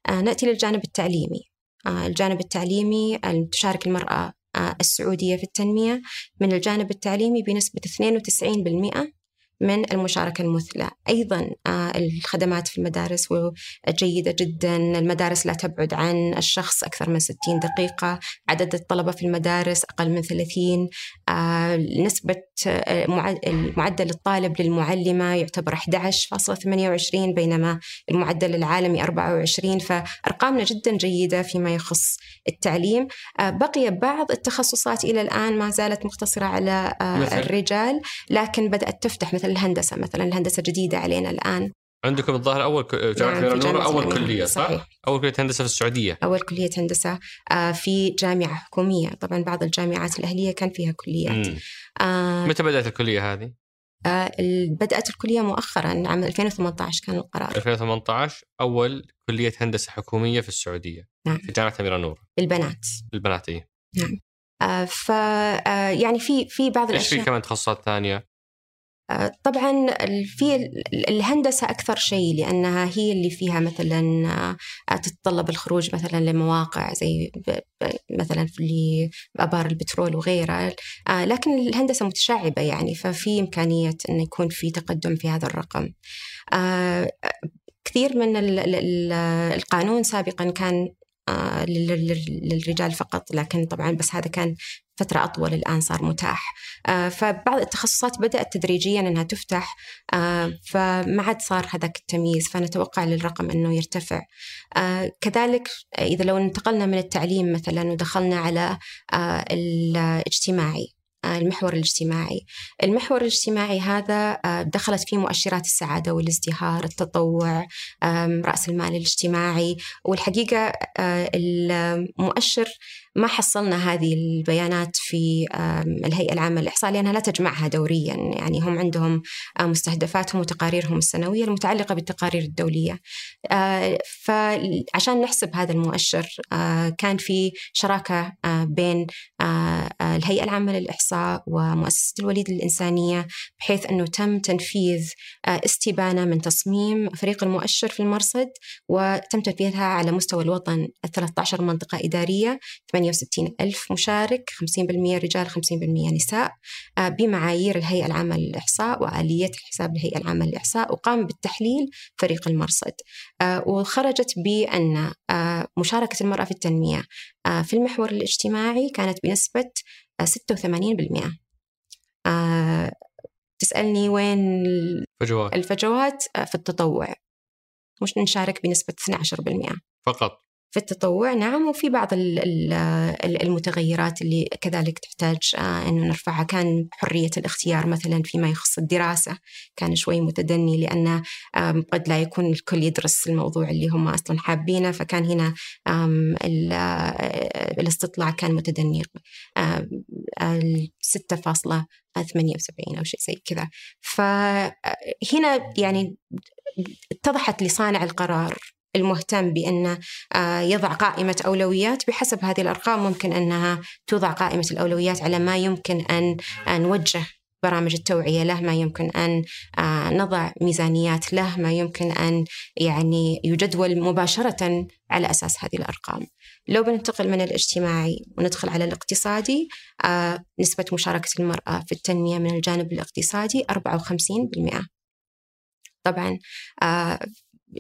نأتي للجانب التعليمي. آه، الجانب التعليمي تشارك المرأة آه، السعودية في التنمية. من الجانب التعليمي بنسبة 92% من المشاركة المثلى. أيضا آه، الخدمات في المدارس جيدة جدا. المدارس لا تبعد عن الشخص أكثر من 60 دقيقة. عدد الطلبة في المدارس أقل من 30 آه، نسبة آه، معدل الطالب للمعلمة يعتبر 11.28 بينما المعدل العالمي 24 فأرقامنا جدا جيدة فيما يخص التعليم. بقي بعض التخصصات إلى الآن ما زالت مقتصرة على الرجال لكن بدأت تفتح مثل الهندسة مثلا الهندسة جديده علينا الآن. عندكم الظاهر أول جامعة نعم النور أول كلية صح؟ صحيح. أول كلية هندسة في السعودية. أول كلية هندسة آه، في جامعة حكومية. طبعا بعض الجامعات الأهلية كان فيها كليات. آه متى بدأت الكلية هذه؟ آه بدأت الكلية مؤخرا عام 2018 كان القرار. 2018 أول كلية هندسة حكومية في السعودية. نعم. في جامعة امير النور البنات. البنات اي نعم. آه ف آه يعني في في بعض الاشياء إيش في كمان تخصصات ثانية؟ طبعا في الهندسة أكثر شيء لأنها هي اللي فيها مثلا آه، تتطلب الخروج مثلا لمواقع زي مثلا في آبار البترول وغيرها آه، لكن الهندسة متشعبة يعني ففي إمكانية أن يكون في تقدم في هذا الرقم. آه، كثير من القانون سابقا كان للرجال فقط لكن طبعا بس هذا كان فترة أطول الآن صار متاح. آه، فبعض التخصصات بدأت تدريجيا أنها تفتح آه، فما عاد صار هذاك التمييز فنتوقع للرقم أنه يرتفع. آه، كذلك إذا لو انتقلنا من التعليم مثلا ودخلنا على الاجتماعي المحور الاجتماعي. المحور الاجتماعي هذا دخلت فيه مؤشرات السعادة والازدهار التطوع رأس المال الاجتماعي. والحقيقة المؤشر ما حصلنا هذه البيانات في الهيئة العامة للإحصاء لأنها لا تجمعها دوريا. يعني هم عندهم مستهدفاتهم وتقاريرهم السنوية المتعلقة بالتقارير الدولية. فعشان نحسب هذا المؤشر كان في شراكة بين الهيئة العامة للإحصاء ومؤسسة الوليد الإنسانية بحيث أنه تم تنفيذ استبانة من تصميم فريق المؤشر في المرصد وتم تنفيذها على مستوى الوطن 13 منطقة إدارية 160 ألف مشارك 50% رجال 50% نساء آه، بمعايير الهيئة العامة للإحصاء وآلية الحساب الهيئة العامة للإحصاء وقام بالتحليل فريق المرصد. آه، وخرجت بأن مشاركة المرأة في التنمية في المحور الاجتماعي كانت بنسبة 86% تسألني وين الفجوات؟ الفجوات في التطوع. مش نشارك بنسبة 12% فقط. في التطوع نعم وفي بعض المتغيرات اللي كذلك تحتاج آه، أنه نرفعها. كان حرية الاختيار مثلا فيما يخص الدراسة كان شوي متدني لأن قد لا يكون الكل يدرس الموضوع اللي هم أصلا حابينه. فكان هنا آه، الاستطلاع كان متدني. 6.78 أو شيء زي كذا. فهنا يعني اتضحت لصانع القرار. المهتم بأن آه، يضع قائمة أولويات. بحسب هذه الأرقام ممكن أنها توضع قائمة الأولويات على ما يمكن أن نوجه برامج التوعية له ما يمكن أن آه، نضع ميزانيات له ما يمكن أن يعني يجدول مباشرة على أساس هذه الأرقام. لو بننتقل من الاجتماعي وندخل على الاقتصادي آه، نسبة مشاركة المرأة في التنمية من الجانب الاقتصادي 54% طبعا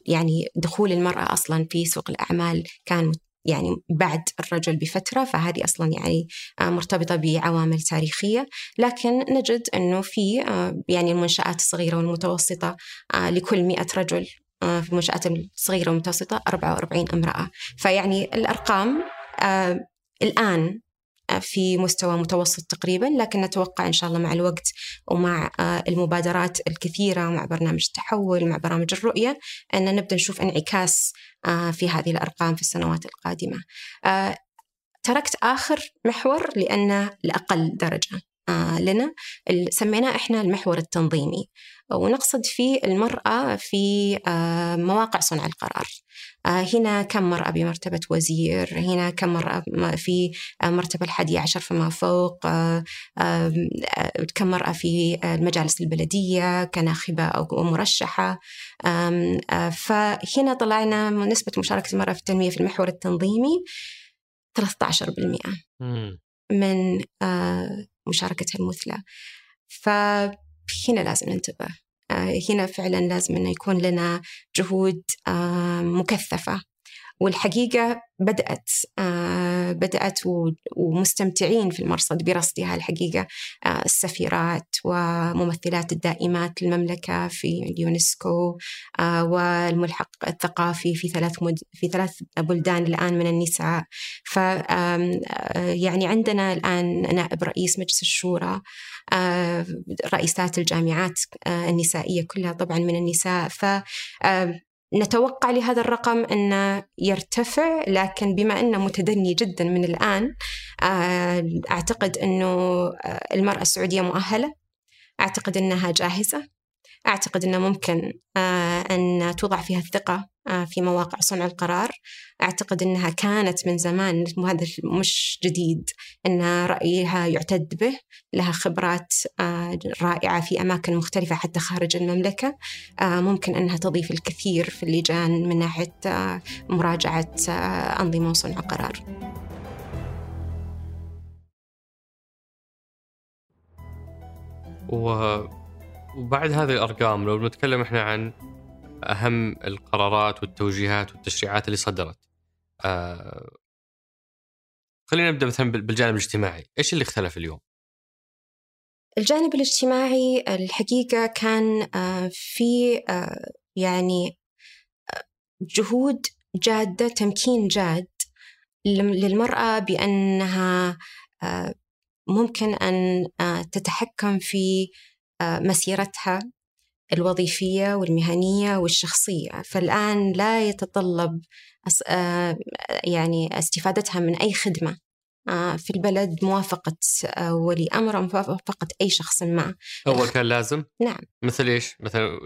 يعني دخول المرأة أصلا في سوق الأعمال كان يعني بعد الرجل بفترة فهذه أصلا يعني آه، مرتبطة بعوامل تاريخية. لكن نجد أنه في آه، يعني المنشآت الصغيرة والمتوسطة آه، لكل مئة رجل في المنشآت الصغيرة والمتوسطة 44 امرأة. فيعني الأرقام الآن في مستوى متوسط تقريبا لكن نتوقع إن شاء الله مع الوقت ومع آه، المبادرات الكثيرة مع برنامج التحول مع برامج الرؤية أن نبدأ نشوف انعكاس آه، في هذه الأرقام في السنوات القادمة. آه، تركت آخر محور لأنه لأقل درجة. لنا سميناه إحنا المحور التنظيمي. ونقصد فيه المرأة في مواقع صنع القرار. آه، هنا كم مرأة بمرتبة وزير هنا كم مرأة في مرتبة الحادية عشر فما فوق آه، كم مرأة في المجالس البلدية كناخبة أو مرشحة. آه، فهنا طلعنا نسبة مشاركة المرأة في التنمية في المحور التنظيمي 13% من مشاركتها المثلى. فهنا لازم ننتبه. آه، هنا فعلا لازم أنه يكون لنا جهود آه، مكثفة. والحقيقة بدأت آه، بدأت ومستمتعين في المرصد برصدها الحقيقة. السفيرات وممثلات الدائمات للمملكة في اليونسكو والملحق الثقافي في ثلاث مد... في ثلاث بلدان الآن من النساء. ف يعني عندنا الآن نائب رئيس مجلس الشورى آه، رئيسات الجامعات آه، النسائية كلها طبعا من النساء. ف آه، نتوقع لهذا الرقم أنه يرتفع لكن بما أنه متدني جدا من الآن أعتقد أنه المرأة السعودية مؤهلة. أعتقد أنها جاهزة. أعتقد أنه ممكن أن توضع فيها الثقة آه، في مواقع صنع القرار. أعتقد أنها كانت من زمان وهذا مش جديد أن رأيها يعتد به. لها خبرات آه، رائعة في أماكن مختلفة حتى خارج المملكة. آه، ممكن أنها تضيف الكثير في اللجان من ناحية مراجعة أنظمة صنع قرار. وبعد هذه الأرقام لو بنتكلم إحنا عن أهم القرارات والتوجيهات والتشريعات اللي صدرت. آه خلينا نبدأ مثلا بالجانب الاجتماعي، إيش اللي اختلف اليوم؟ الجانب الاجتماعي الحقيقة كان آه في آه يعني آه، جهود جادة تمكين جاد للمرأة بأنها ممكن أن تتحكم في مسيرتها الوظيفية والمهنية والشخصية فالآن لا يتطلب آه، يعني استفادتها من أي خدمة آه، في البلد موافقة آه، ولي أمر موافقة أي شخص ما أول كان لازم؟ نعم مثل إيش؟ مثلا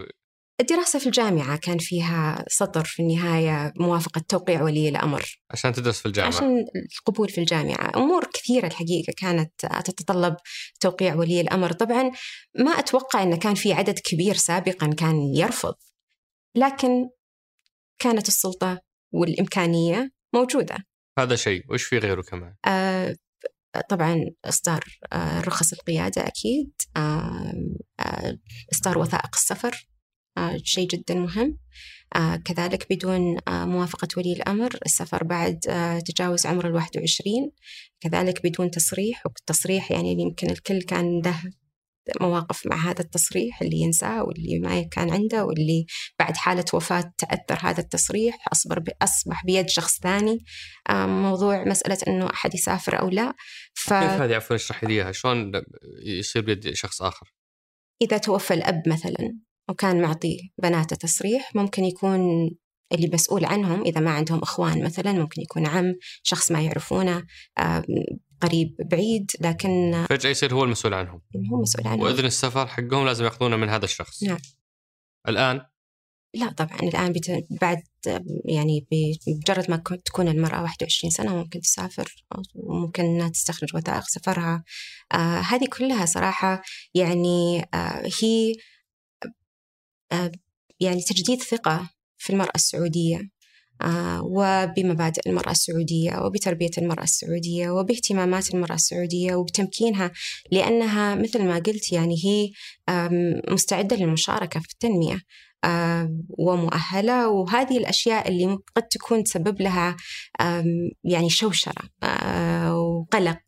الدراسة في الجامعة كان فيها سطر في النهاية موافقة توقيع ولي الأمر. عشان تدرس في الجامعة. عشان القبول في الجامعة. أمور كثيرة الحقيقة كانت تتطلب توقيع ولي الأمر. طبعا ما أتوقع أن كان في عدد كبير سابقا كان يرفض لكن كانت السلطة والإمكانية موجودة. هذا شيء. وش في غيره كمان؟ آه طبعا إصدار آه رخص القيادة أكيد آه آه إصدار وثائق السفر. شيء جدا مهم. آه كذلك بدون آه موافقة ولي الأمر السفر بعد آه تجاوز عمر الواحد وعشرين. كذلك بدون تصريح والتصريح يعني يمكن الكل كان له مواقف مع هذا التصريح اللي ينساه واللي ما كان عنده واللي بعد حالة وفاة تأثر هذا التصريح. أصبر أصبح بيد شخص ثاني. موضوع مسألة أنه أحد يسافر أو لا. ف... كيف هذه؟ عفوا اشرحي لي إياها. شلون يصير بيد شخص آخر؟ إذا توفى الأب مثلا. وكان معطي بناته تصريح. ممكن يكون اللي مسؤول عنهم إذا ما عندهم إخوان مثلا ممكن يكون عم شخص ما يعرفونه قريب بعيد لكن فجأة يصير هو المسؤول عنهم. هو مسؤول عنهم. وإذن السفر حقهم لازم يأخذونه من هذا الشخص. نعم. الآن؟ لا طبعا الآن بت... بعد يعني بمجرد ما تكون المرأة 21 سنة ممكن تسافر وممكن أنها تستخرج وثائق سفرها. آه هذه كلها صراحة يعني آه هي يعني تجديد ثقة في المرأة السعودية آه، وبمبادئ المرأة السعودية وبتربية المرأة السعودية وباهتمامات المرأة السعودية وبتمكينها لأنها مثل ما قلت يعني هي مستعدة للمشاركة في التنمية ومؤهلة. وهذه الأشياء اللي قد تكون تسبب لها يعني شوشرة آه، وقلق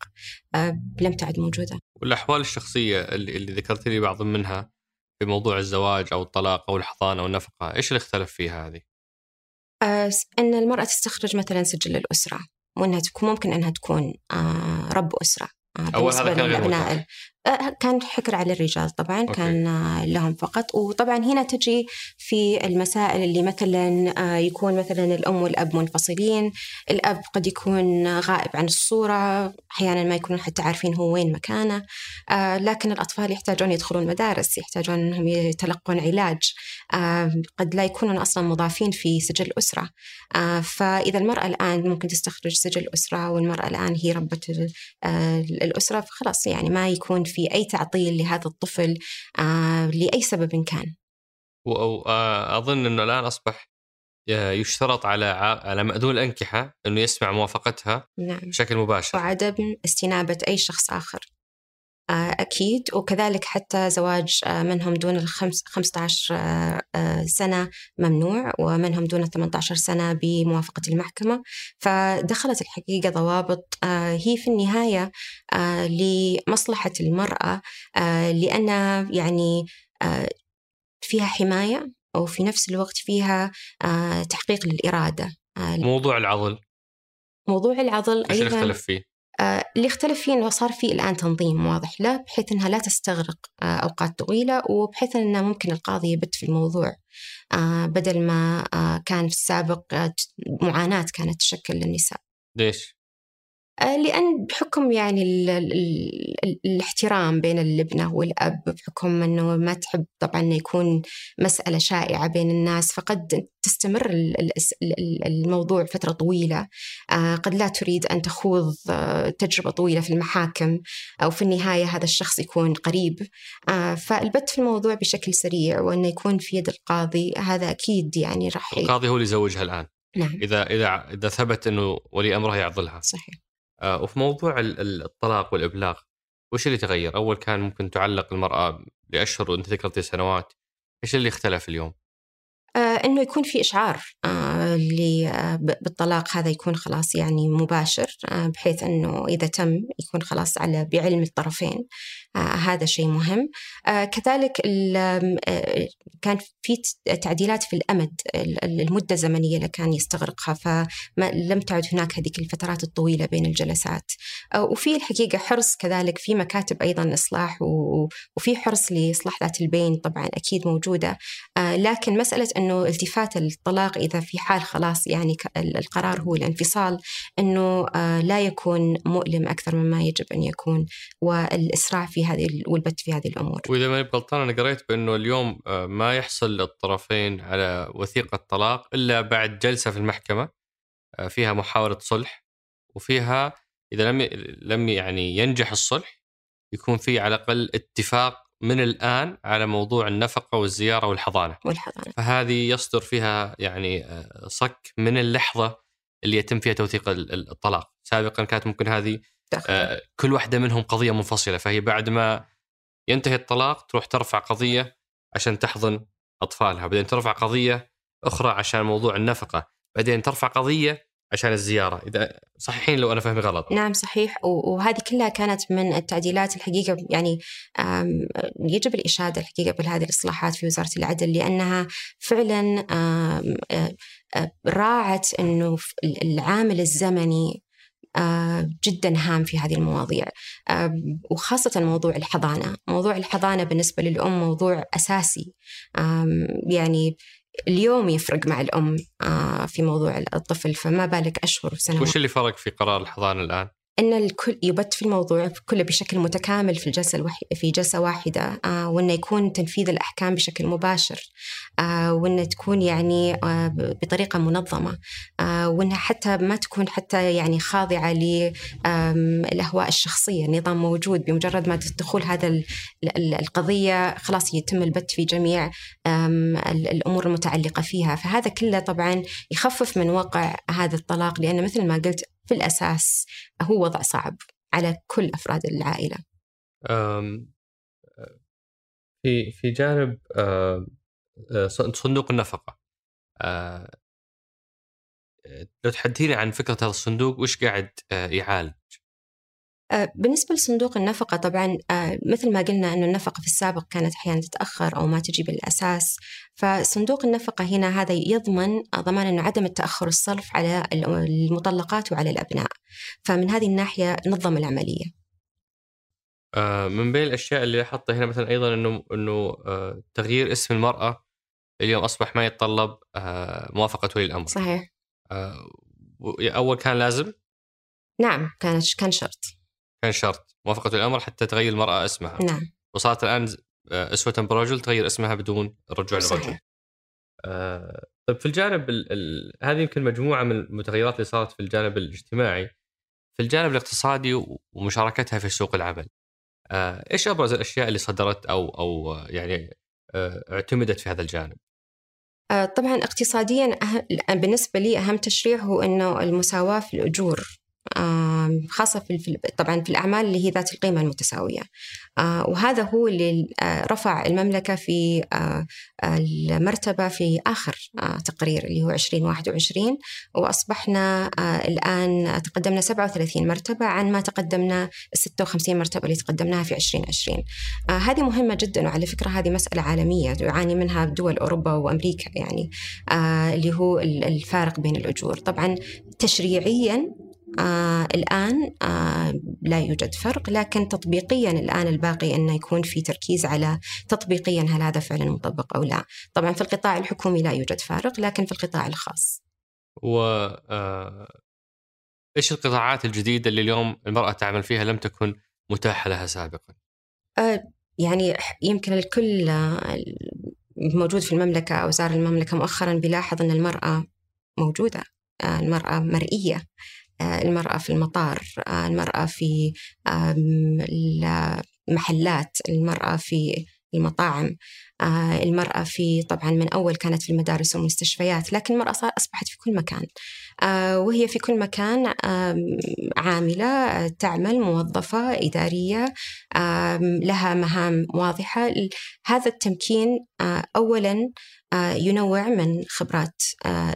آه، لم تعد موجودة. والأحوال الشخصية اللي ذكرت لي بعض منها في موضوع الزواج أو الطلاق أو الحضانة أو النفقة إيش اللي اختلف فيها هذه؟ آه، أن المرأة تستخرج مثلا سجل الأسرة وأنها تكون ممكن أنها تكون آه، رب أسرة آه، أول هذا كان غير آه، كان حكر على الرجال طبعا أوكي. كان آه، لهم فقط وطبعا هنا تجي في المسائل اللي مثلا يكون مثلا الأم والأب منفصلين الأب قد يكون غائب عن الصورة أحيانا ما يكونون حتى عارفين هو وين مكانه لكن الأطفال يحتاجون يدخلون مدارس يحتاجون أنهم يتلقون علاج قد لا يكونون أصلا مضافين في سجل الأسرة فإذا المرأة الآن ممكن تستخرج سجل الأسرة والمرأة الآن هي ربة الأسرة فخلاص يعني ما يكون في أي تعطيل لهذا الطفل آه لأي سبب كان. وأظن أنه الآن أصبح يشترط على على مأذون الأنكحة أنه يسمع موافقتها نعم. بشكل مباشر. وعدم استنابة أي شخص آخر. آه، أكيد. وكذلك حتى زواج آه، منهم دون الخمس 15 آه، سنة ممنوع ومنهم دون 18 سنة بموافقة المحكمة. فدخلت الحقيقة ضوابط هي في النهاية لمصلحة المرأة لأن يعني فيها حماية وفي نفس الوقت فيها تحقيق للإرادة موضوع العضل. موضوع العضل أيضا إيش فيه؟ آه، اللي اختلف فيه إنه صار في الآن تنظيم واضح له بحيث إنها لا تستغرق آه، أوقات طويلة وبحيث إنه ممكن القاضي يبت في الموضوع آه، بدل ما كان في السابق معاناة كانت تشكل للنساء. ليش؟ آه، لأن بحكم يعني ال ال ال الاحترام بين الابنة والأب بحكم أنه ما تحب طبعا يكون مسألة شائعة بين الناس فقد تستمر الموضوع فترة طويلة. آه، قد لا تريد أن تخوض آه، تجربة طويلة في المحاكم أو في النهاية هذا الشخص يكون قريب. فالبت في الموضوع بشكل سريع وأنه يكون في يد القاضي هذا أكيد يعني راح القاضي هو اللي يزوجها الآن. نعم. إذا إذا إذا ثبت أنه ولي أمرها يعضلها. صحيح. وفي موضوع الطلاق والإبلاغ وش اللي تغير؟ أول كان ممكن تعلق المرأة لأشهر وأنت ذكرتي سنوات، إيش اللي اختلف اليوم؟ آه إنه يكون في إشعار آه بالطلاق هذا يكون خلاص يعني مباشر آه بحيث إنه إذا تم يكون خلاص على بعلم الطرفين آه هذا شيء مهم. آه كذلك آه كان في تعديلات في الأمد المدة الزمنية اللي كان يستغرقها فلم تعد هناك هذيك الفترات الطويلة بين الجلسات. آه وفي الحقيقة حرص كذلك في مكاتب أيضا إصلاح وفي حرص لإصلاح ذات البين طبعا أكيد موجودة. آه لكن مسألة إنه التفات الطلاق إذا في حال خلاص يعني القرار هو الانفصال إنه آه لا يكون مؤلم أكثر مما يجب أن يكون والإسراع في هذه والبت في هذه الأمور. وإذا ماني غلطان أنا قريت بأنه اليوم آه ما يحصل للطرفين على وثيقة طلاق إلا بعد جلسة في المحكمة آه فيها محاولة صلح وفيها إذا لم لم يعني ينجح الصلح يكون في على الأقل اتفاق من الآن على موضوع النفقة والزيارة والحضانة. والحضانة. فهذه يصدر فيها يعني آه، صك من اللحظة اللي يتم فيها توثيق الطلاق سابقا كانت ممكن هذه آه كل واحدة منهم قضية منفصلة فهي بعد ما ينتهي الطلاق تروح ترفع قضية عشان تحضن أطفالها بعدين ترفع قضية أخرى عشان موضوع النفقة بعدين ترفع قضية عشان الزيارة. إذا صحيحين لو أنا فهمي غلط. نعم صحيح. وهذه كلها كانت من التعديلات الحقيقة يعني يجب الإشادة الحقيقة بهذه الإصلاحات في وزارة العدل لأنها فعلا راعت أنه العامل الزمني جدا هام في هذه المواضيع. وخاصة موضوع الحضانة. موضوع الحضانة بالنسبة للأم موضوع أساسي. يعني اليوم يفرق مع الأم آه، في موضوع الطفل فما بالك أشهر وسنوات وش اللي فرق في قرار الحضانة الآن؟ إن الكل يبت في الموضوع كله بشكل متكامل في الجلسة الوح... في جلسة واحدة آه وإنه يكون تنفيذ الأحكام بشكل مباشر آه وإنه تكون يعني آه بطريقة منظمة آه وإنها حتى ما تكون حتى يعني خاضعة للاهواء الشخصية النظام موجود بمجرد ما تدخل هذا القضية خلاص يتم البت في جميع الأمور المتعلقة فيها. فهذا كله طبعا يخفف من وقع هذا الطلاق لأن مثل ما قلت في الأساس هو وضع صعب على كل أفراد العائلة في في جانب صندوق النفقة لو تحدثيني عن فكرة هذا الصندوق وش قاعد يعالج؟ آه، بالنسبة لصندوق النفقة طبعا آه، مثل ما قلنا أن النفقة في السابق كانت أحيانا تتأخر أو ما تجي بالأساس فصندوق النفقة هنا هذا يضمن ضمان أنه عدم التأخر الصرف على المطلقات وعلى الأبناء. فمن هذه الناحية نظم العملية. آه، من بين الأشياء اللي لاحظتها هنا مثلا أيضا أنه أنه تغيير اسم المرأة اليوم أصبح ما يتطلب موافقة ولي الأمر. صحيح. أول كان لازم؟ نعم كان كان شرط. كان شرط موافقة الأمر حتى تغير المرأة اسمها. نعم. وصارت الآن آه، أسوة برجل تغير اسمها بدون رجوع للرجل آه طيب في الجانب ال ال هذه يمكن مجموعة من المتغيرات اللي صارت في الجانب الاجتماعي. في الجانب الاقتصادي ومشاركتها في سوق العمل. آه إيش أبرز الأشياء اللي صدرت أو أو يعني آه اعتمدت في هذا الجانب؟ آه طبعا اقتصاديا أه... بالنسبة لي أهم تشريع هو إنه المساواة في الأجور. خاصة في طبعا في الأعمال اللي هي ذات القيمة المتساوية. آه، وهذا هو اللي آه، رفع المملكة في آه، المرتبة في آخر تقرير اللي هو 2021 وأصبحنا الآن تقدمنا 37 مرتبة عن ما تقدمنا 56 مرتبة اللي تقدمناها في 2020 هذه مهمة جدا وعلى فكرة هذه مسألة عالمية يعاني منها دول أوروبا وأمريكا يعني اللي هو الفارق بين الأجور. طبعا تشريعيا آه الآن آه لا يوجد فرق لكن تطبيقيا الآن الباقي أنه يكون في تركيز على تطبيقيا هل هذا فعلا مطبق أو لا. طبعا في القطاع الحكومي لا يوجد فارق لكن في القطاع الخاص. و آه إيش القطاعات الجديدة اللي اليوم المرأة تعمل فيها لم تكن متاحة لها سابقا؟ آه يعني يمكن الكل آه، موجود في المملكة أو زار المملكة مؤخرا بيلاحظ أن المرأة موجودة آه، المرأة مرئية. المرأة في المطار آه، المرأة في المحلات المرأة في المطاعم آه، المرأة في طبعا من أول كانت في المدارس والمستشفيات لكن المرأة أصبحت في كل مكان وهي في كل مكان عاملة تعمل موظفة إدارية لها مهام واضحة. هذا التمكين أولا آه، ينوع من خبرات آه،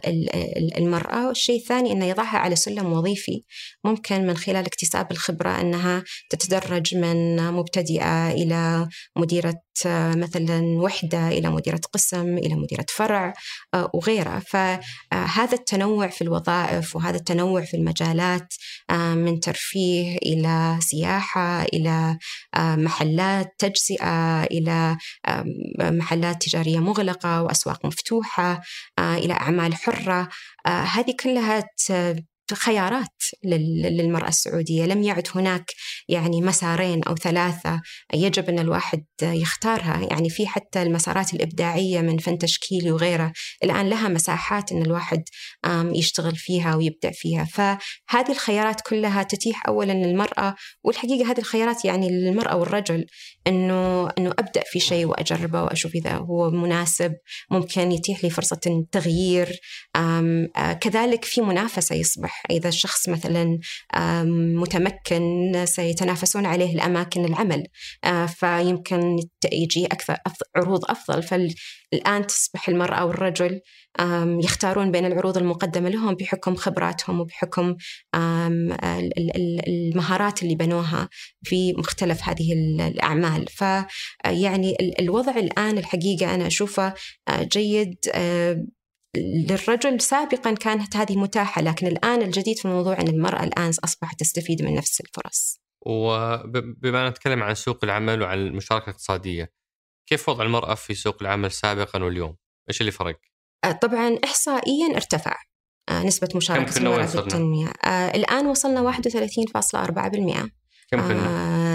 المرأة. والشيء الثاني أنه يضعها على سلم وظيفي. ممكن من خلال اكتساب الخبرة أنها تتدرج من مبتدئة إلى مديرة آه، مثلا وحدة إلى مديرة قسم إلى مديرة فرع وغيرها. فهذا التنوع في الوظائف وهذا التنوع في المجالات من ترفيه إلى سياحة إلى محلات تجزئة إلى محلات تجارية مغلقة وأسواق مفتوحة آه، إلى أعمال حرة. آه، هذه كلها خيارات للمرأة السعودية. لم يعد هناك يعني مسارين أو ثلاثة يجب أن الواحد يختارها. يعني في حتى المسارات الإبداعية من فن تشكيلي وغيره الآن لها مساحات أن الواحد يشتغل فيها ويبدع فيها. فهذه الخيارات كلها تتيح أولا للمرأة والحقيقة هذه الخيارات يعني للمرأة والرجل أنه أنه أبدأ في شيء وأجربه وأشوف إذا هو مناسب ممكن يتيح لي فرصة تغيير. كذلك في منافسة يصبح إذا الشخص مثلا متمكن سيتنافسون عليه الأماكن العمل فيمكن يجي أكثر عروض أفضل. فالآن تصبح المرأة والرجل يختارون بين العروض المقدمة لهم بحكم خبراتهم وبحكم المهارات اللي بنوها في مختلف هذه الأعمال. فيعني الوضع الآن الحقيقة أنا أشوفه جيد للرجل سابقا كانت هذه متاحة لكن الآن الجديد في الموضوع أن المرأة الآن أصبحت تستفيد من نفس الفرص وبما نتكلم عن سوق العمل وعن المشاركة الاقتصادية كيف وضع المرأة في سوق العمل سابقا واليوم؟ إيش اللي فرق؟ آه، طبعا إحصائيا ارتفع آه، نسبة مشاركة المرأة في التنمية آه، الآن وصلنا 31.4% كم كنا؟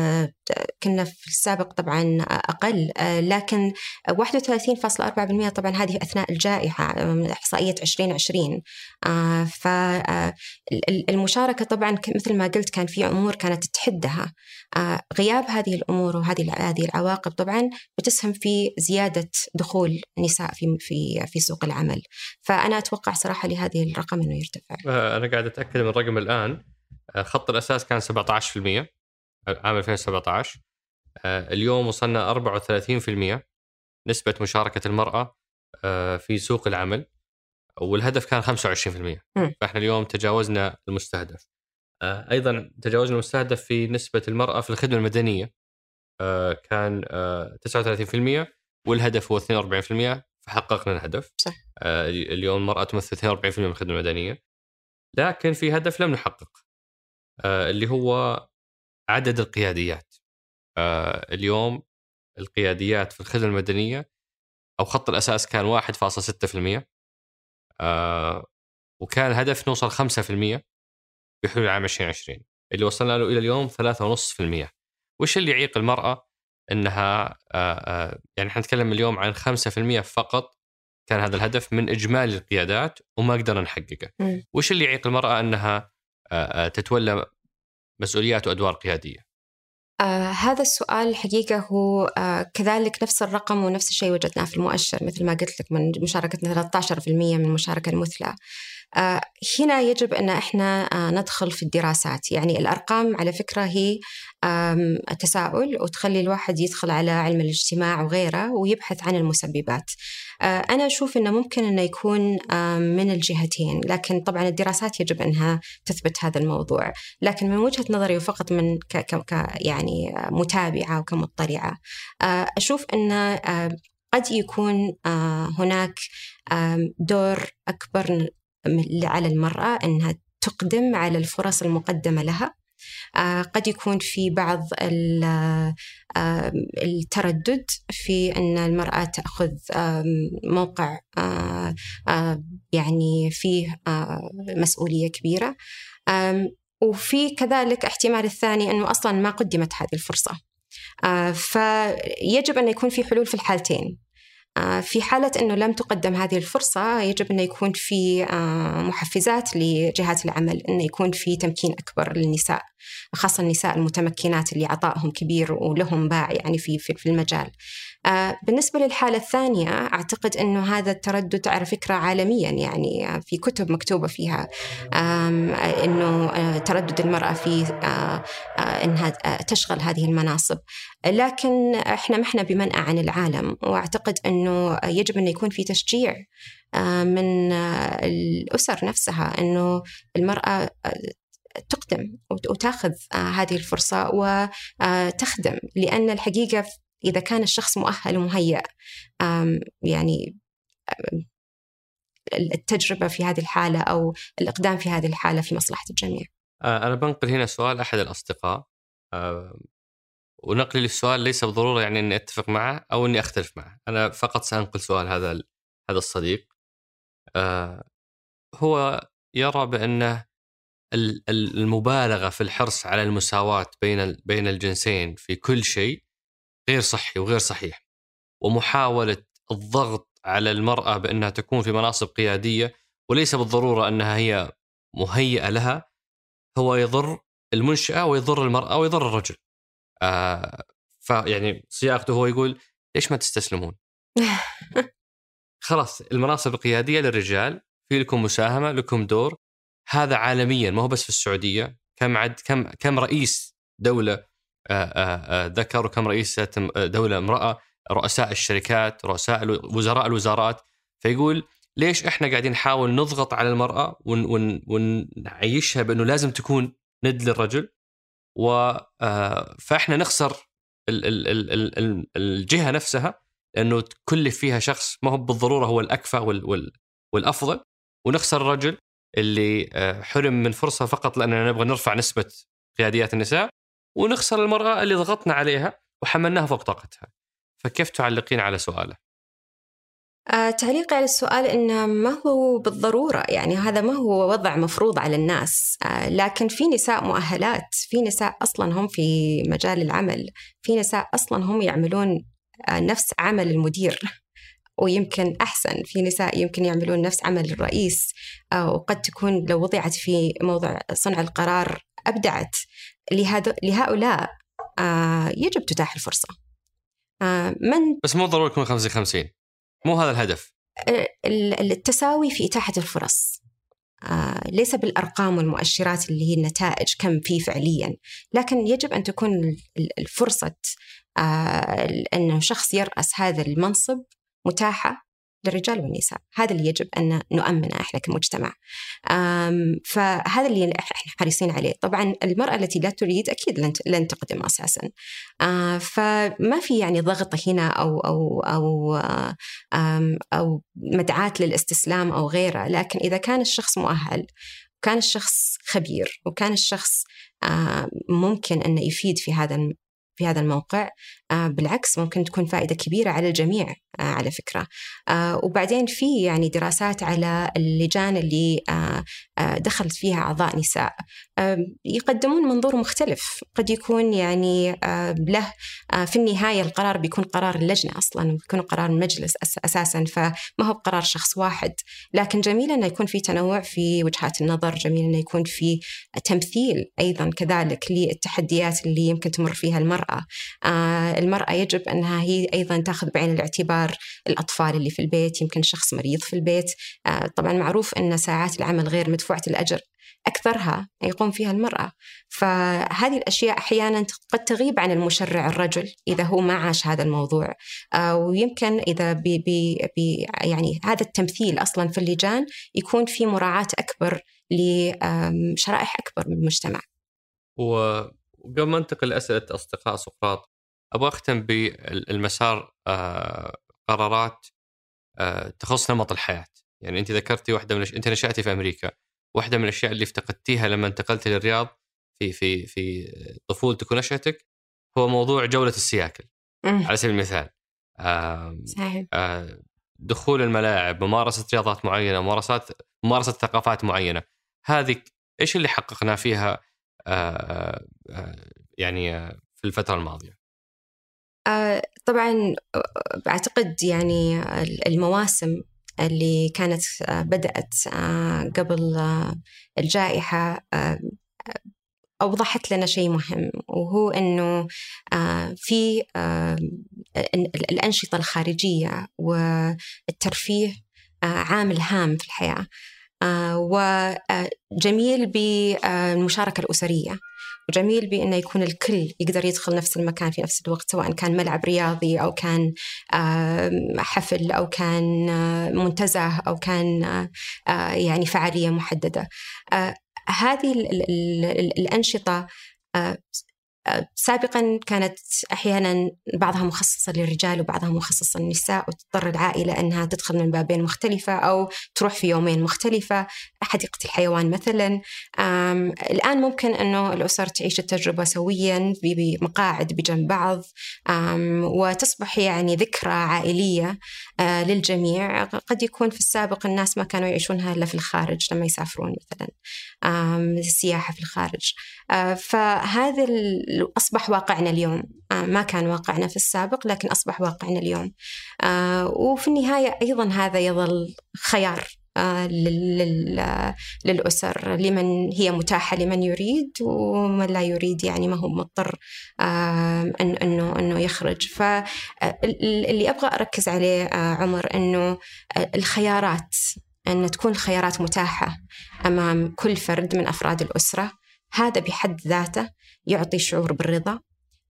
كنا في السابق طبعا أقل لكن 31.4% طبعا هذه أثناء الجائحة إحصائية 2020 فالمشاركة طبعا مثل ما قلت كان في أمور كانت تحدها غياب هذه الأمور وهذه هذه العواقب طبعا بتسهم في زيادة دخول النساء في في في سوق العمل. فأنا أتوقع صراحة لهذه الرقم أنه يرتفع. أنا قاعد أتأكد من الرقم الآن. خط الأساس كان 17% عام 2017 آه، اليوم وصلنا 34% نسبة مشاركة المرأة آه، في سوق العمل والهدف كان 25% م. فإحنا اليوم تجاوزنا المستهدف. آه، أيضا تجاوزنا المستهدف في نسبة المرأة في الخدمة المدنية كان 39% والهدف هو 42% فحققنا الهدف. صح. اليوم المرأة تمثل 42% من الخدمة المدنية. لكن في هدف لم نحقق اللي هو عدد القياديات. آه اليوم القياديات في الخدمة المدنية أو خط الأساس كان 1.6% آه وكان الهدف نوصل 5% بحلول عام 2020 اللي وصلنا له إلى اليوم 3.5% وش اللي يعيق المرأة؟ إنها آه يعني إحنا نتكلم اليوم عن 5% فقط كان هذا الهدف من إجمالي القيادات وما قدرنا نحققه. وش اللي يعيق المرأة؟ إنها تتولى مسؤوليات وأدوار قيادية؟ آه هذا السؤال الحقيقة هو آه كذلك نفس الرقم ونفس الشيء وجدناه في المؤشر مثل ما قلت لك من مشاركتنا 13% من المشاركة المثلى هنا يجب أن إحنا آه، ندخل في الدراسات. يعني الأرقام على فكرة هي تساؤل وتخلي الواحد يدخل على علم الاجتماع وغيره ويبحث عن المسببات. آه، أنا أشوف أنه ممكن أنه يكون من الجهتين لكن طبعا الدراسات يجب أنها تثبت هذا الموضوع. لكن من وجهة نظري وفقط من ك ك يعني متابعة وكمطلعة أشوف أن قد يكون هناك دور أكبر على المرأة أنها تقدم على الفرص المقدمة لها. آه، قد يكون في بعض التردد في أن المرأة تأخذ موقع آه، يعني فيه مسؤولية كبيرة. وفي كذلك احتمال الثاني أنه أصلا ما قدمت هذه الفرصة. آه، فيجب أن يكون في حلول في الحالتين. آه، في حالة أنه لم تقدم هذه الفرصة يجب أن يكون في آه، محفزات لجهات العمل أن يكون في تمكين أكبر للنساء خاصة النساء المتمكنات اللي عطائهم كبير ولهم باع يعني في في المجال. آه، بالنسبة للحالة الثانية أعتقد أنه هذا التردد على فكرة عالميا يعني آه، في كتب مكتوبة فيها أنه آه، تردد المرأة في أنها تشغل هذه المناصب. لكن إحنا ما إحنا بمنأى عن العالم وأعتقد أنه يجب أن يكون في تشجيع من الأسر نفسها أنه المرأة تقدم وتاخذ هذه الفرصة وتخدم لأن الحقيقة إذا كان الشخص مؤهل ومهيأ يعني التجربة في هذه الحالة أو الإقدام في هذه الحالة في مصلحة الجميع. أنا بنقل هنا سؤال أحد الأصدقاء ونقلي للسؤال ليس بالضرورة يعني أني أتفق معه أو أني أختلف معه. أنا فقط سأنقل سؤال هذا هذا الصديق. هو يرى بأنه المبالغة في الحرص على المساواة بين بين الجنسين في كل شيء غير صحي وغير صحيح ومحاولة الضغط على المرأة بأنها تكون في مناصب قيادية وليس بالضرورة أنها هي مهيئة لها هو يضر المنشأة ويضر المرأة ويضر الرجل. آه فيعني صياغته هو يقول ليش ما تستسلمون؟ خلاص المناصب القيادية للرجال في لكم مساهمة لكم دور هذا عالميا ما هو بس في السعودية كم عد كم كم رئيس آه، ذكر وكم رئيس دولة امرأة رؤساء الشركات رؤساء وزراء الوزارات. فيقول ليش إحنا قاعدين نحاول نضغط على ون ونعيشها بأنه لازم تكون ند للرجل؟ و فإحنا نخسر الجهة نفسها لأنه تكلف فيها شخص ما هو بالضرورة هو الاكفى والأفضل. ونخسر الرجل اللي آه، حرم من فرصة فقط لأننا نبغى نرفع نسبة قياديات النساء. ونخسر المرأة اللي ضغطنا عليها وحملناها فوق طاقتها. فكيف تعلقين على سؤاله؟ آه، تعليقي على السؤال إنه ما هو بالضرورة يعني هذا ما هو وضع مفروض على الناس آه، لكن في نساء مؤهلات في نساء أصلا هم في مجال العمل في نساء أصلا هم يعملون آه، نفس عمل المدير ويمكن أحسن في نساء يمكن يعملون نفس عمل الرئيس وقد تكون لو وضعت في موضع صنع القرار أبدعت لهؤلاء يجب تتاح الفرصة. من بس مو ضروري يكون 50 50 مو هذا الهدف. التساوي في إتاحة الفرص. آه ليس بالأرقام والمؤشرات اللي هي النتائج كم في فعليا لكن يجب أن تكون الفرصة آه أنه شخص يرأس هذا المنصب متاحة للرجال والنساء. هذا اللي يجب أن نؤمنه إحنا كمجتمع. فهذا اللي إحنا حريصين عليه. طبعا المرأة التي لا تريد أكيد لن لن تقدم أساسا. فما في يعني ضغط هنا أو أو أو أو مدعاة للاستسلام أو غيره. لكن إذا كان الشخص مؤهل وكان الشخص خبير وكان الشخص ممكن أنه يفيد في هذا في هذا الموقع بالعكس ممكن تكون فائدة كبيرة على الجميع آه، على فكرة. آه، وبعدين في يعني دراسات على اللجان اللي دخلت فيها أعضاء نساء. يقدمون منظور مختلف. قد يكون يعني له في النهاية القرار بيكون قرار اللجنة أصلا بيكون قرار المجلس أساسا فما هو بقرار شخص واحد. لكن جميل أنه يكون في تنوع في وجهات النظر جميل أنه يكون في تمثيل أيضا كذلك للتحديات اللي يمكن تمر فيها المرأة. المرأة يجب أنها هي أيضا تأخذ بعين الاعتبار الأطفال اللي في البيت يمكن شخص مريض في البيت. آه، طبعا معروف أن ساعات العمل غير مدفوعة الأجر أكثرها يقوم فيها المرأة. فهذه الأشياء أحيانا قد تغيب عن المشرع الرجل إذا هو ما عاش هذا الموضوع. آه، ويمكن إذا بي بي بي يعني هذا التمثيل أصلا في اللجان يكون في مراعاة أكبر لشرائح أكبر من المجتمع. وقبل ما انتقل لأسئلة أصدقاء سقراط أبغى أختم بالمسار آه، قرارات آه، تخص نمط الحياة. يعني أنت ذكرتي واحدة من أنت نشأتي في أمريكا. واحدة من الأشياء اللي افتقدتيها لما انتقلتي للرياض في في في طفولتك ونشأتك هو موضوع جولة السياكل. على سبيل المثال صحيح. آه، دخول الملاعب ممارسة رياضات معينة ممارسات ممارسة ثقافات معينة. هذه إيش اللي حققنا فيها يعني في الفترة الماضية؟ طبعا آه، أعتقد يعني المواسم اللي كانت آه، بدأت قبل الجائحة أوضحت لنا شيء مهم وهو أنه في الأنشطة الخارجية والترفيه عامل هام في الحياة وجميل بالمشاركة الأسرية. وجميل بأنه يكون الكل يقدر يدخل نفس المكان في نفس الوقت سواء كان ملعب رياضي أو كان حفل أو كان منتزه أو كان يعني فعالية محددة. هذه الأنشطة سابقا كانت أحيانا بعضها مخصصة للرجال وبعضها مخصصة للنساء وتضطر العائلة إنها تدخل من بابين مختلفة أو تروح في يومين مختلفة حديقه الحيوان مثلا. الآن ممكن إنه الأسر تعيش التجربة سويا بمقاعد بجنب بعض. وتصبح يعني ذكرى عائلية آه، للجميع. قد يكون في السابق الناس ما كانوا يعيشونها إلا في الخارج لما يسافرون مثلا. السياحة في الخارج. آه، فهذا أصبح واقعنا اليوم. آه، ما كان واقعنا في السابق لكن أصبح واقعنا اليوم. آه، وفي النهاية أيضا هذا يظل خيار للأسر لمن هي متاحة لمن يريد ومن لا يريد يعني ما هو مضطر أنه أنه يخرج. فاللي أبغى أركز عليه عمر أنه الخيارات أن تكون الخيارات متاحة أمام كل فرد من أفراد الأسرة هذا بحد ذاته يعطي شعور بالرضا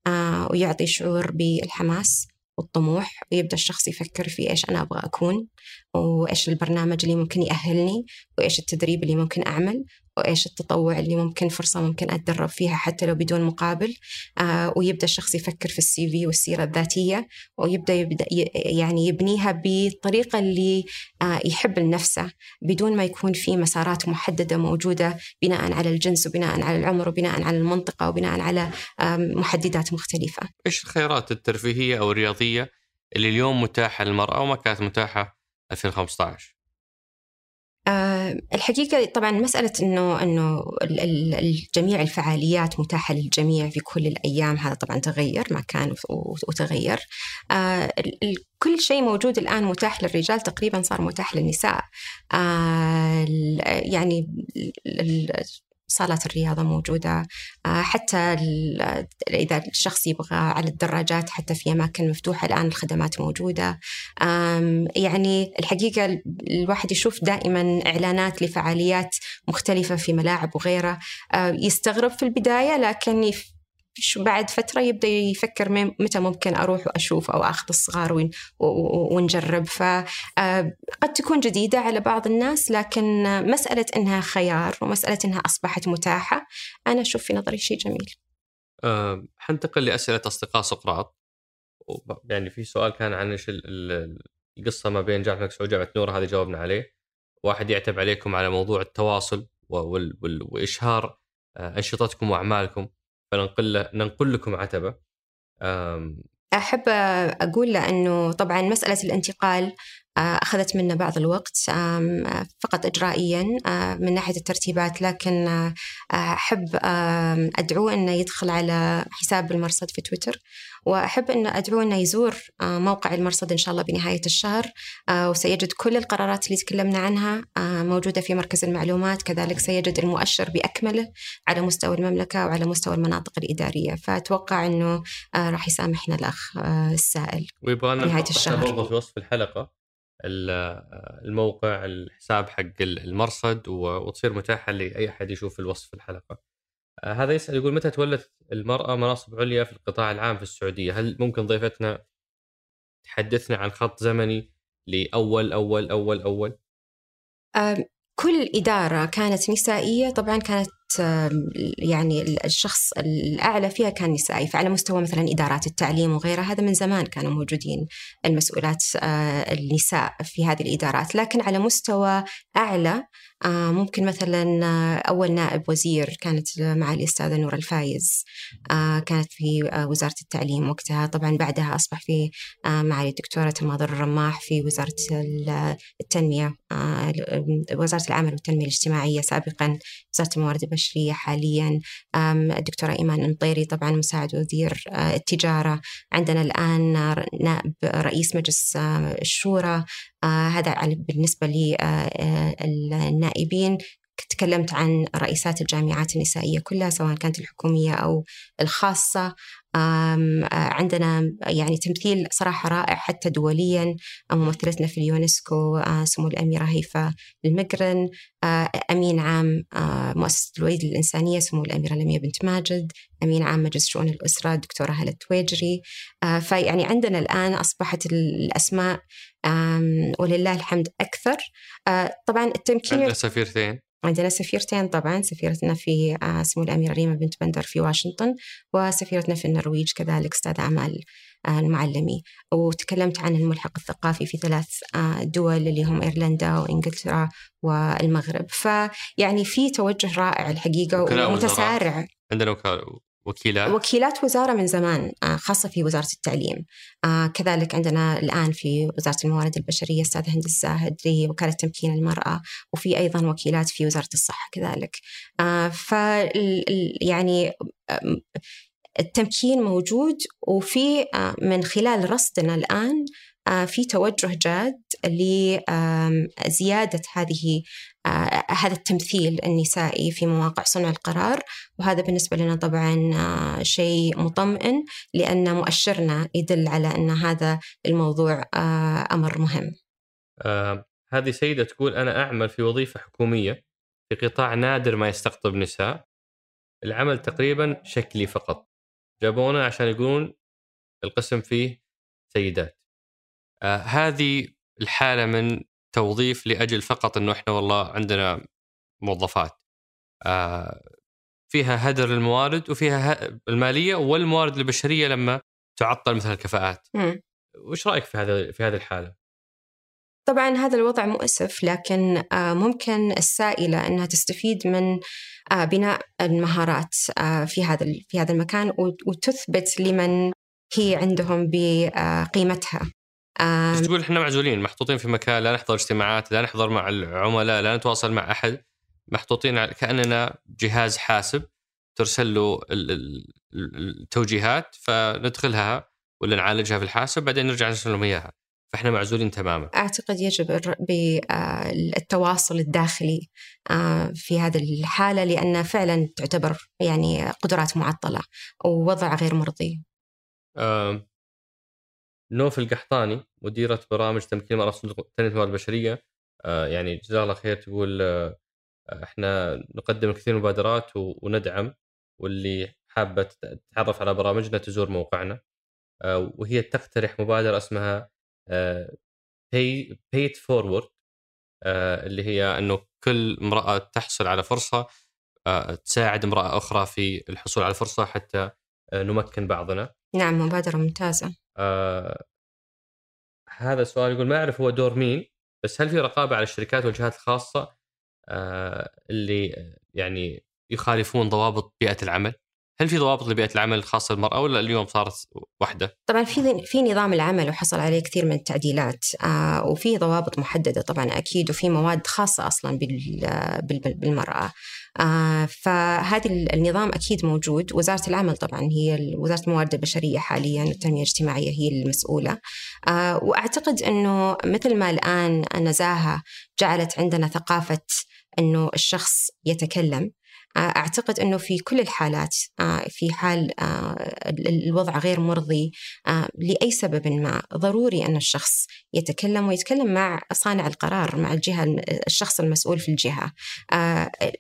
آه ويعطي شعور بالحماس والطموح ويبدأ الشخص يفكر في إيش أنا أبغى أكون وإيش البرنامج اللي ممكن يأهلني وإيش التدريب اللي ممكن أعمل. وإيش التطوع اللي ممكن فرصة ممكن أتدرب فيها حتى لو بدون مقابل آه ويبدأ الشخص يفكر في السي في والسيرة الذاتية ويبدأ يبدأ يعني يبنيها بالطريقة اللي آه يحب لنفسه بدون ما يكون في مسارات محددة موجودة بناء على الجنس وبناء على العمر وبناء على المنطقة وبناء على محددات مختلفة. إيش الخيارات الترفيهية أو الرياضية اللي اليوم متاحة للمرأة وما كانت متاحة 2015؟ آه، الحقيقة طبعا مسألة أنه أنه الجميع الفعاليات متاحة للجميع في كل الأيام هذا طبعا تغير ما كان وتغير. آه، كل شيء موجود الآن متاح للرجال تقريبا صار متاح للنساء. آه، يعني صالات الرياضة موجودة آه، حتى إذا الشخص يبغى على الدراجات حتى في أماكن مفتوحة الآن الخدمات موجودة. يعني الحقيقة الواحد يشوف دائما إعلانات لفعاليات مختلفة في ملاعب وغيرها. آه، يستغرب في البداية لكن بعد فترة يبدأ يفكر متى ممكن أروح وأشوف أو أخذ الصغار ونجرب. فقد آه، تكون جديدة على بعض الناس لكن مسألة إنها خيار ومسألة إنها أصبحت متاحة أنا أشوف في نظري شيء جميل. أه حنتقل لأسئلة أصدقاء سقراط. يعني في سؤال كان عن إيش القصة ما بين جامعة سعود وجامعة نور هذه جاوبنا عليه. واحد يعتب عليكم على موضوع التواصل وإشهار آه، أنشطتكم فننقل ننقل لكم عتبة. أحب أقول لأنه طبعا مسألة الانتقال أخذت منا بعض الوقت فقط إجرائيا آه، من ناحية الترتيبات لكن آه، أحب أدعوه أنه يدخل على حساب المرصد في تويتر وأحب أن أدعوه أنه يزور موقع المرصد إن شاء الله بنهاية الشهر وسيجد كل القرارات اللي تكلمنا عنها موجودة في مركز المعلومات كذلك سيجد المؤشر بأكمله على مستوى المملكة وعلى مستوى المناطق الإدارية. فأتوقع أنه راح يسامحنا الأخ السائل ويبغى نهاية الشهر. برضه في وصف الحلقة. الموقع الحساب حق المرصد وتصير متاحة لأي أحد يشوف الوصف الحلقة. آه، هذا يسأل يقول متى تولت المرأة مناصب عليا في القطاع العام في السعودية؟ هل ممكن ضيفتنا تحدثنا عن خط زمني لأول أول أول أول؟ كل إدارة كانت نسائية طبعا كانت يعني الشخص الأعلى فيها كان نسائي فعلى مستوى مثلا إدارات التعليم وغيرها هذا من زمان كانوا موجودين المسؤولات آه، النساء في هذه الإدارات لكن على مستوى أعلى ممكن مثلا آه، أول نائب وزير كانت مع الأستاذة نور الفايز كانت في وزارة التعليم وقتها. طبعا بعدها أصبح في معالي الدكتورة تماضر الرماح في وزارة التنمية وزارة العمل والتنمية الاجتماعية سابقا وزارة الموارد البشرية حاليا. الدكتورة إيمان المطيري طبعا مساعد وزير آه، التجارة. عندنا الآن نائب رئيس مجلس آه، الشورى آه، هذا بالنسبة للنائبين تكلمت عن رئيسات الجامعات النسائية كلها سواء كانت الحكومية أو الخاصة. عندنا يعني تمثيل صراحة رائع حتى دوليا. ممثلتنا في اليونسكو سمو الأميرة هيفا المقرن أمين عام مؤسسة الوليد الإنسانية سمو الأميرة لميا بنت ماجد أمين عام مجلس شؤون الأسرة الدكتورة هلا التويجري فيعني عندنا الآن أصبحت الأسماء ولله الحمد أكثر. طبعا التمكين عندنا سفيرتين. عندنا سفيرتين. طبعا سفيرتنا في آه، سمو الأميرة ريما بنت بندر في واشنطن وسفيرتنا في النرويج كذلك أستاذ أعمال آه، المعلمي. وتكلمت عن الملحق الثقافي في ثلاث آه، دول اللي هم إيرلندا وإنجلترا والمغرب. فيعني في توجه رائع الحقيقة ومتسارع. عندنا وكيلات؟ وكيلات وزارة من زمان آه، خاصة في وزارة التعليم. آه، كذلك عندنا الآن في وزارة الموارد البشرية أستاذ هند الزاهد لوكاله تمكين المرأة وفي أيضا وكيلات في وزارة الصحة كذلك. آه، ف يعني التمكين موجود وفي من خلال رصدنا الآن في توجه جاد لزياده هذه هذا التمثيل النسائي في مواقع صنع القرار وهذا بالنسبة لنا طبعا آه، شيء مطمئن لأن مؤشرنا يدل على أن هذا الموضوع آه، أمر مهم. آه، هذه سيدة تقول أنا أعمل في وظيفة حكومية في قطاع نادر ما يستقطب نساء العمل تقريبا شكلي فقط. جابونا عشان يقولون القسم فيه سيدات. آه هذه الحالة من توظيف لأجل فقط إنه إحنا والله عندنا موظفات آه فيها هدر الموارد وفيها المالية والموارد البشرية لما تعطل مثل الكفاءات. وش رأيك في هذا في هذه الحالة؟ طبعا هذا الوضع مؤسف لكن آه، ممكن السائلة إنها تستفيد من آه، بناء المهارات آه، في هذا في هذا المكان وتثبت لمن هي عندهم بقيمتها بس تقول؟ إحنا معزولين محطوطين في مكان لا نحضر اجتماعات لا نحضر مع العملاء لا نتواصل مع أحد. محطوطين كأننا جهاز حاسب ترسل له التوجيهات فندخلها ولا نعالجها في الحاسب بعدين نرجع نرسل لهم إياها. فإحنا معزولين تماما. أعتقد يجب بالتواصل الداخلي آه، في هذه الحالة لأن فعلا تعتبر يعني قدرات معطلة ووضع غير مرضي. نوف القحطاني مديرة برامج تمكين المرأة في تنمية الموارد البشرية آه، يعني جزاها الله خير تقول آه، إحنا نقدم الكثير من المبادرات وندعم واللي حابة تتعرف على برامجنا تزور موقعنا آه، وهي تقترح مبادرة اسمها pay forward اللي هي إنه كل امرأة تحصل على فرصة تساعد امرأة أخرى في الحصول على فرصة حتى نمكن بعضنا. نعم مبادرة ممتازة. آه هذا السؤال يقول ما أعرف هو دور مين بس هل في رقابة على الشركات والجهات الخاصة آه اللي يعني يخالفون ضوابط بيئة العمل؟ هل في ضوابط لبيئة العمل الخاصة بالمرأة ولا اليوم صارت واحدة؟ طبعا في في نظام العمل وحصل عليه كثير من التعديلات آه وفي ضوابط محددة طبعا أكيد وفي مواد خاصة أصلا بالمرأة فهذا النظام أكيد موجود. وزارة العمل طبعا هي وزارة الموارد البشرية حاليا والتنمية الاجتماعية هي المسؤولة. آه وأعتقد إنه مثل ما الآن النزاهه جعلت عندنا ثقافة إنه الشخص يتكلم أعتقد أنه في كل الحالات آه، في حال آه، الوضع غير مرضي آه، لأي سبب ما. ضروري أن الشخص يتكلم ويتكلم مع صانع القرار مع الجهة الشخص المسؤول في الجهة.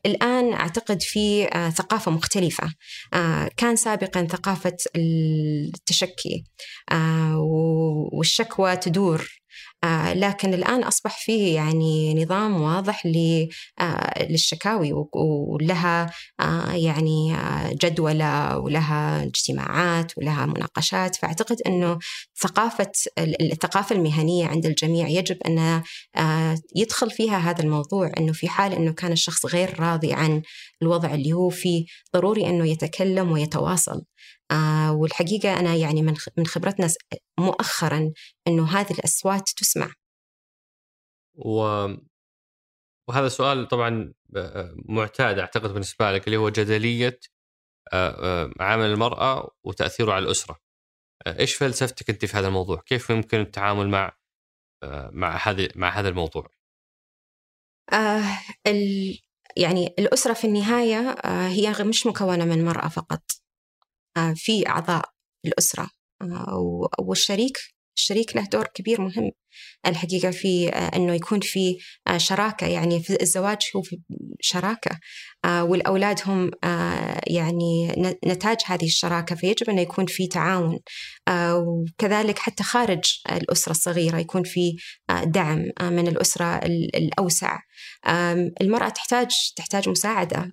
الآن أعتقد في ثقافة مختلفة. كان سابقا ثقافة التشكي والشكوى تدور. لكن الآن أصبح فيه يعني نظام واضح آه، للشكاوي ولها آه، يعني جدولة ولها اجتماعات ولها مناقشات. فأعتقد أنه ثقافة الثقافة المهنية عند الجميع يجب أن يدخل فيها هذا الموضوع. أنه في حال أنه كان الشخص غير راضي عن الوضع اللي هو فيه ضروري أنه يتكلم ويتواصل. آه والحقيقة أنا يعني من من خبرتنا مؤخرا إنه هذه الأصوات تسمع. و... وهذا سؤال طبعا معتاد أعتقد بالنسبة لك اللي هو جدلية عمل المرأة وتأثيره على الأسرة. إيش فلسفتك أنت في هذا الموضوع؟ كيف يمكن التعامل مع مع هذه مع هذا الموضوع؟ آه ال... يعني الأسرة في النهاية آه هي مش مكونة من مرأة فقط آه، في أعضاء الأسرة. آه، والشريك الشريك له دور كبير مهم. الحقيقة في آه، أنه يكون في شراكة يعني في الزواج هو في شراكة والأولاد هم يعني نتاج هذه الشراكة فيجب أن يكون في تعاون وكذلك حتى خارج الأسرة الصغيرة يكون في دعم من الأسرة الأوسع. المرأة تحتاج تحتاج مساعدة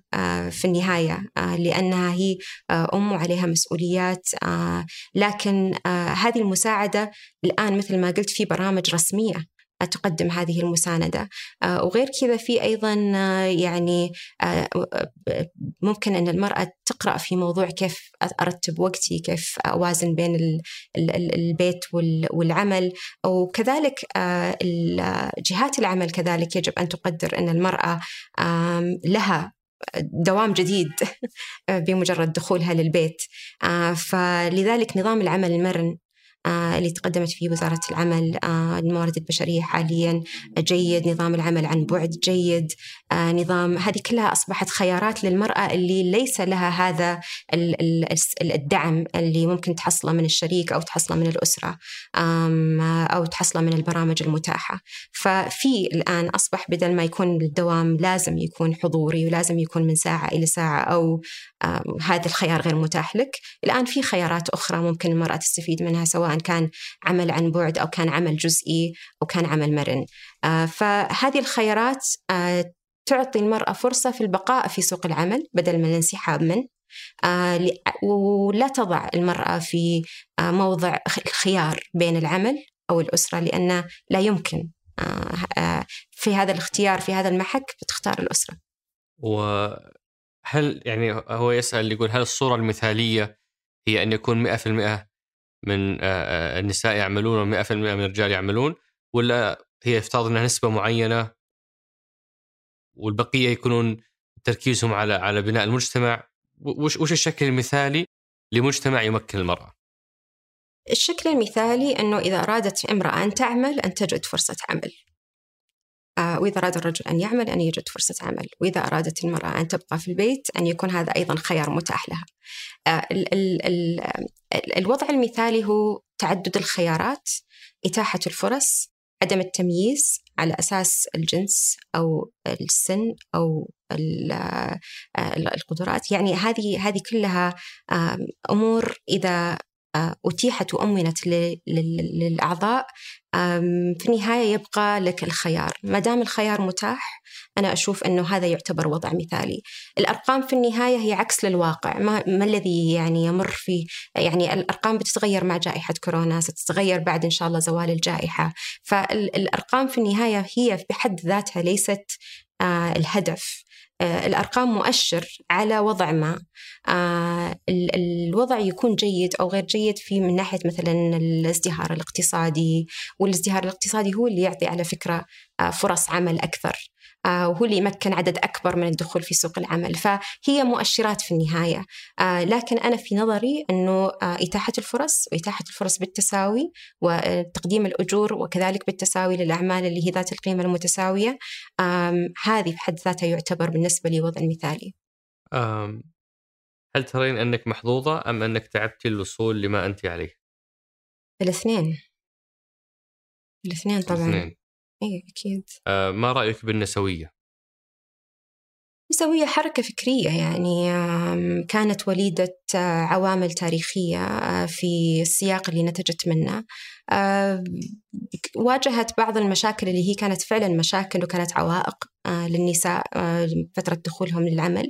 في النهاية لأنها هي أم وعليها مسؤوليات لكن هذه المساعدة الآن مثل ما قلت في برامج رسمية تقدم هذه المساندة. آه، وغير كذا في أيضا آه، يعني آه، ممكن أن المرأة تقرأ في موضوع كيف أرتب وقتي كيف أوازن بين البيت والعمل. وكذلك جهات العمل كذلك يجب أن تقدر أن المرأة لها دوام جديد بمجرد دخولها للبيت. فلذلك نظام العمل المرن اللي تقدمت فيه وزارة العمل آه، الموارد البشرية حاليا جيد نظام العمل عن بعد جيد آه، نظام هذه كلها أصبحت خيارات للمرأة اللي ليس لها هذا الدعم اللي ممكن تحصله من الشريك أو تحصله من الأسرة أو تحصله من البرامج المتاحة. ففي الآن أصبح بدل ما يكون الدوام لازم يكون حضوري ولازم يكون من ساعة إلى ساعة أو هذا الخيار غير متاح لك. الآن في خيارات أخرى ممكن المرأة تستفيد منها سواء كان عمل عن بعد أو كان عمل جزئي أو كان عمل مرن. آه، فهذه الخيارات آه، تعطي المرأة فرصة في البقاء في سوق العمل بدل من الانسحاب منه آه، ولا تضع المرأة في موضع الخيار بين العمل أو الأسرة لأن لا يمكن. في هذا الاختيار في هذا المحك بتختار الأسرة. وهل يعني هو يسأل يقول هل الصورة المثالية هي أن يكون 100% من النساء يعملون و100% من الرجال يعملون ولا هي يفترض انها نسبة معينة والبقية يكونون تركيزهم على على بناء المجتمع وش وش الشكل المثالي لمجتمع يمكن المرأة؟ الشكل المثالي أنه إذا أرادت امرأة أن تعمل أن تجد فرصة عمل. آه وإذا أراد الرجل أن يعمل أن يجد فرصة عمل، وإذا أرادت المرأة أن تبقى في البيت أن يكون هذا أيضا خيار متاح لها. آه ال ال ال الوضع المثالي هو تعدد الخيارات، إتاحة الفرص، عدم التمييز على أساس الجنس أو السن أو آه، القدرات يعني هذه هذه كلها أمور إذا آه، أتيحت وأمنت للأعضاء. في النهاية يبقى لك الخيار. ما دام الخيار متاح أنا أشوف أنه هذا يعتبر وضع مثالي. الأرقام في النهاية هي عكس للواقع. ما, ما الذي يعني يمر في يعني الأرقام بتتغير مع جائحة كورونا ستتغير بعد إن شاء الله زوال الجائحة. فالأرقام في النهاية هي بحد ذاتها ليست آه، الهدف. آه، الأرقام مؤشر على وضع ما. آه، الوضع يكون جيد أو غير جيد في من ناحية مثلا الازدهار الاقتصادي والازدهار الاقتصادي هو اللي يعطي على فكرة آه، فرص عمل أكثر. آه، وهو اللي يمكن عدد أكبر من الدخول في سوق العمل. فهي مؤشرات في النهاية. آه، لكن أنا في نظري أنه آه، إتاحة الفرص وإتاحة الفرص بالتساوي وتقديم الأجور وكذلك بالتساوي للأعمال اللي هي ذات القيمة المتساوية هذه بحد ذاتها يعتبر بالنسبة لي وضع مثالي. هل ترين أنك محظوظة أم أنك تعبتي للوصول لما أنت عليه؟ الاثنين. الاثنين طبعا. الاثنين. اي أكيد. آه ما رأيك بالنسوية؟ النسوية حركة فكرية يعني كانت وليدة آه، عوامل تاريخية آه، في السياق اللي نتجت منه. واجهت بعض المشاكل اللي هي كانت فعلا مشاكل وكانت عوائق. آه، للنساء فترة دخولهم للعمل.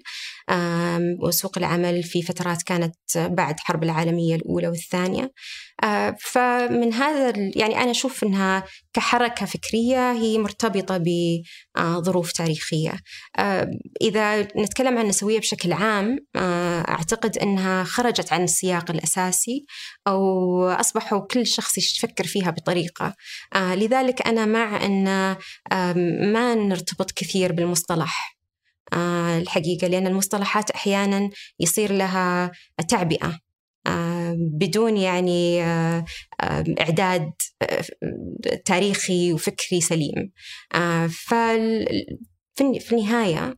وسوق العمل في فترات كانت بعد حرب العالمية الأولى والثانية. آه، فمن هذا يعني أنا أشوف أنها كحركة فكرية هي مرتبطة بظروف تاريخية. آه، إذا نتكلم عن النسوية بشكل عام آه، أعتقد أنها خرجت عن السياق الأساسي. أو أصبحوا كل شخص يفكر فيها بطريقة. لذلك أنا مع أن ما نرتبط كثير بالمصطلح. الحقيقة لأن المصطلحات أحيانا يصير لها تعبئة. بدون يعني آه، إعداد آه، تاريخي وفكري سليم. آه، في النهاية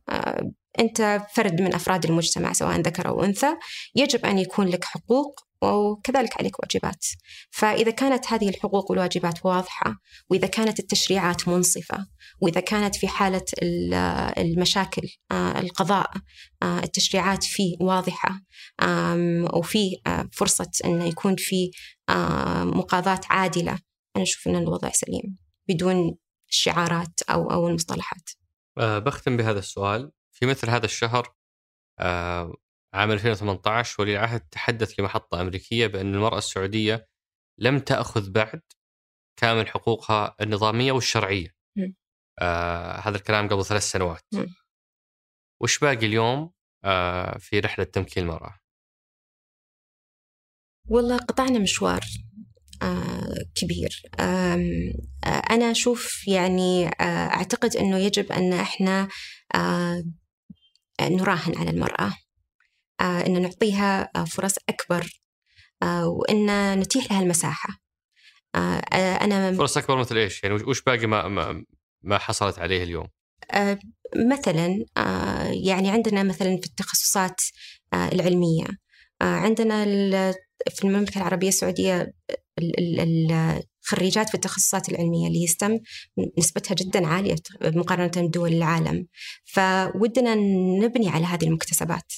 أنت فرد من أفراد المجتمع سواء ذكر أو أنثى يجب أن يكون لك حقوق وكذلك عليك واجبات. فإذا كانت هذه الحقوق والواجبات واضحة وإذا كانت التشريعات منصفة وإذا كانت في حالة المشاكل آه، القضاء آه، التشريعات فيه واضحة وفي آه، فرصة أن يكون في مقاضاة عادلة أنا أشوف أن الوضع سليم بدون الشعارات أو أو المصطلحات. بختم بهذا السؤال. في مثل هذا الشهر عام 2018 ولي العهد تحدث لمحطة أمريكية بأن المرأة السعودية لم تأخذ بعد كامل حقوقها النظامية والشرعية. آه هذا الكلام قبل ثلاث سنوات. م. وش باقي اليوم؟ آه في رحلة تمكين المرأة. والله قطعنا مشوار آه كبير. آه أنا أشوف يعني آه أعتقد أنه يجب أن إحنا آه نراهن على المرأة. أن نعطيها آه، فرص أكبر آه، وأن نتيح لها المساحة أنا فرص أكبر مثل إيش؟ يعني وش باقي ما, ما, ما حصلت عليه اليوم؟ مثلا يعني عندنا مثلا في التخصصات العلمية عندنا في المملكة العربية السعودية الخريجات في التخصصات العلمية اللي هي ستم نسبتها جدا عالية مقارنة بدول العالم فودنا نبني على هذه المكتسبات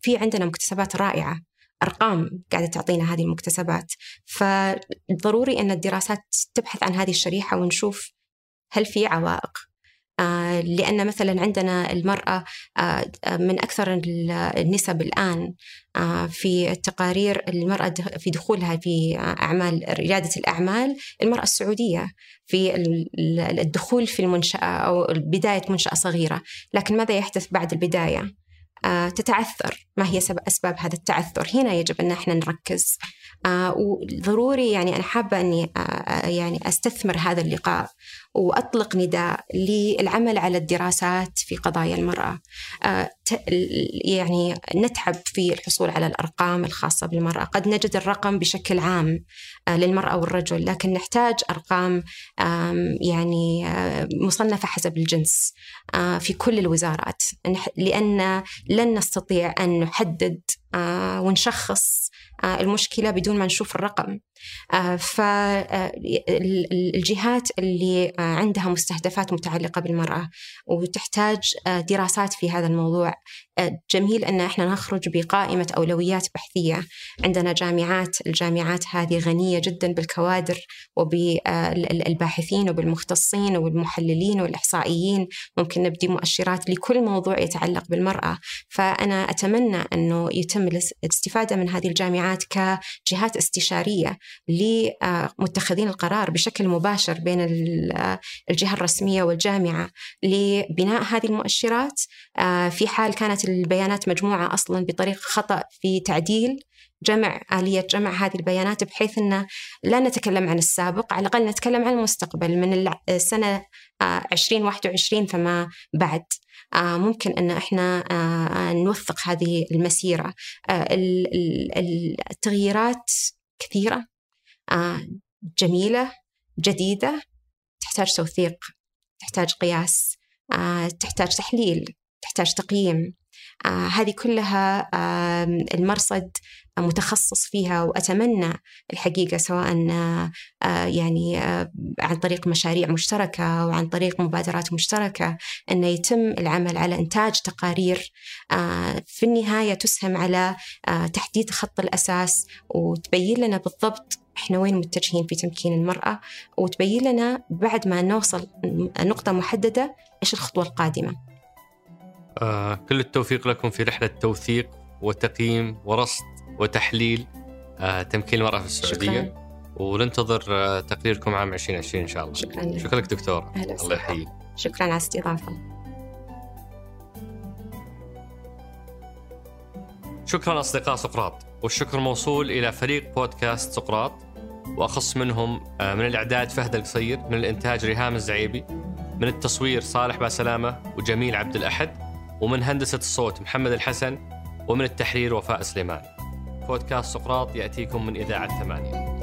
في عندنا مكتسبات رائعة. أرقام قاعدة تعطينا هذه المكتسبات. فضروري أن الدراسات تبحث عن هذه الشريحة ونشوف هل في عوائق. آه لأن مثلا عندنا المرأة آه من أكثر النسب الآن آه في التقارير المرأة في دخولها في أعمال ريادة الأعمال المرأة السعودية في الدخول في المنشأة أو بداية منشأة صغيرة. لكن ماذا يحدث بعد البداية؟ آه، تتعثر. ما هي أسباب هذا التعثر؟ هنا يجب أن إحنا نركز. آه، وضروري يعني أنا حابة أني آه، يعني أستثمر هذا اللقاء. وأطلق نداء للعمل على الدراسات في قضايا المرأة. يعني نتعب في الحصول على الأرقام الخاصة بالمرأة. قد نجد الرقم بشكل عام للمرأة والرجل لكن نحتاج أرقام يعني مصنفة حسب الجنس في كل الوزارات. لأن لن نستطيع أن نحدد ونشخص المشكلة بدون ما نشوف الرقم. فالجهات اللي عندها مستهدفات متعلقة بالمرأة وتحتاج دراسات في هذا الموضوع. جميل أن إحنا نخرج بقائمة أولويات بحثية. عندنا جامعات الجامعات هذه غنية جدا بالكوادر وبالباحثين وبالمختصين وبالمحللين والإحصائيين. ممكن نبدي مؤشرات لكل موضوع يتعلق بالمرأة. فأنا أتمنى أنه يتم الاستفادة من هذه الجامعات كجهات استشارية. لمتخذين القرار بشكل مباشر بين الجهة الرسمية والجامعة لبناء هذه المؤشرات. آه، في حال كانت البيانات مجموعة أصلا بطريقة خطأ في تعديل جمع آلية جمع هذه البيانات بحيث أن لا نتكلم عن السابق على الأقل نتكلم عن المستقبل من السنة 2021 آه، فما بعد. آه، ممكن أن إحنا نوثق هذه المسيرة. التغييرات كثيرة. جميلة جديدة تحتاج توثيق تحتاج قياس تحتاج تحليل تحتاج تقييم. آه هذه كلها آه المرصد متخصص فيها وأتمنى الحقيقة سواء آه يعني آه عن طريق مشاريع مشتركة أو عن طريق مبادرات مشتركة انه يتم العمل على إنتاج تقارير آه في النهاية تسهم على آه تحديد خط الأساس وتبين لنا بالضبط إحنا وين متجهين في تمكين المرأة وتبين لنا بعد ما نوصل نقطة محددة إيش الخطوة القادمة. آه كل التوفيق لكم في رحلة توثيق وتقييم ورصد وتحليل آه تمكين المرأة في السعودية. شكرا. وننتظر آه تقريركم عام 2020 إن شاء الله. شكرا. شكرا لك دكتور الله يحييك. شكرا على الاستضافة شكرا أصدقاء سقراط. والشكر موصول إلى فريق بودكاست سقراط. وأخص منهم من الإعداد فهد القصير من الإنتاج ريهام الزعيبي من التصوير صالح باسلامة وجميل عبد الأحد. ومن هندسة الصوت محمد الحسن ومن التحرير وفاء سليمان. بودكاست سقراط يأتيكم من إذاعة ثمانية.